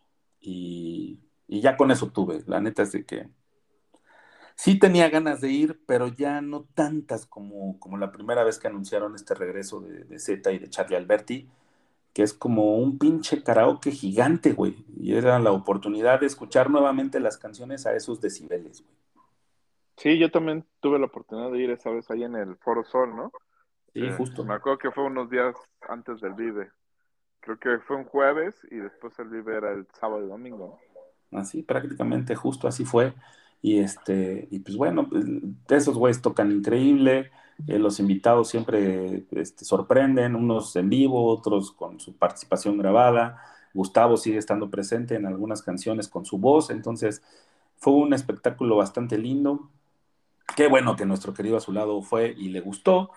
[SPEAKER 2] y, ya con eso tuve. La neta es de que sí tenía ganas de ir, pero ya no tantas como, la primera vez que anunciaron este regreso de, de y de Charlie Alberti que es como un pinche karaoke gigante, güey. Y era la oportunidad de escuchar nuevamente las canciones a esos decibeles, güey.
[SPEAKER 3] Sí, yo también tuve la oportunidad de ir esa vez ahí en el Foro Sol, ¿no?
[SPEAKER 2] Sí, eh, justo.
[SPEAKER 3] Me acuerdo que fue unos días antes del Vive. Creo que fue un jueves y después el Vive era el sábado y domingo.
[SPEAKER 2] Así, prácticamente, justo así fue. Y este, y pues bueno, pues, esos güeyes tocan increíble. Eh, los invitados siempre este, sorprenden, unos en vivo, otros con su participación grabada. Gustavo sigue estando presente en algunas canciones con su voz, entonces fue un espectáculo bastante lindo. Qué bueno que nuestro querido a su lado fue y le gustó.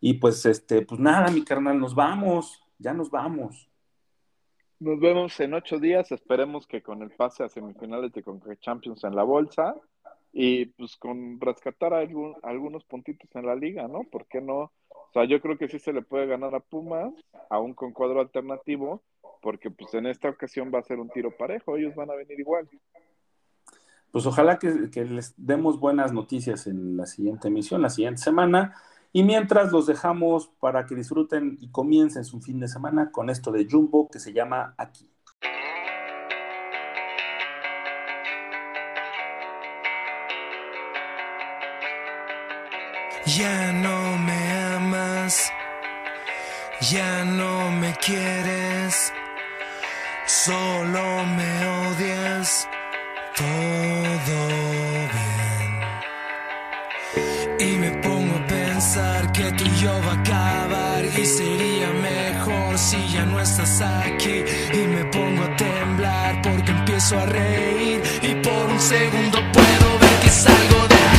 [SPEAKER 2] Y pues este, pues nada, mi carnal, nos vamos, ya nos vamos.
[SPEAKER 3] Nos vemos en ocho días, esperemos que con el pase a semifinales de Concre Champions en la bolsa y pues con rescatar algún, algunos puntitos en la liga, ¿no? ¿Por qué no? O sea, yo creo que sí se le puede ganar a Pumas, aún con cuadro alternativo, porque pues en esta ocasión va a ser un tiro parejo, ellos van a venir igual.
[SPEAKER 2] Pues ojalá que, que les demos buenas noticias en la siguiente emisión, la siguiente semana. Y mientras los dejamos para que disfruten y comiencen su fin de semana con esto de Jumbo que se llama Aquí.
[SPEAKER 5] Ya no me amas, ya no me quieres, solo me odias, todo bien. Y me pongo a pensar que tú y yo va a acabar y sería mejor si ya no estás aquí. Y me pongo a temblar porque empiezo a reír y por un segundo puedo ver que salgo de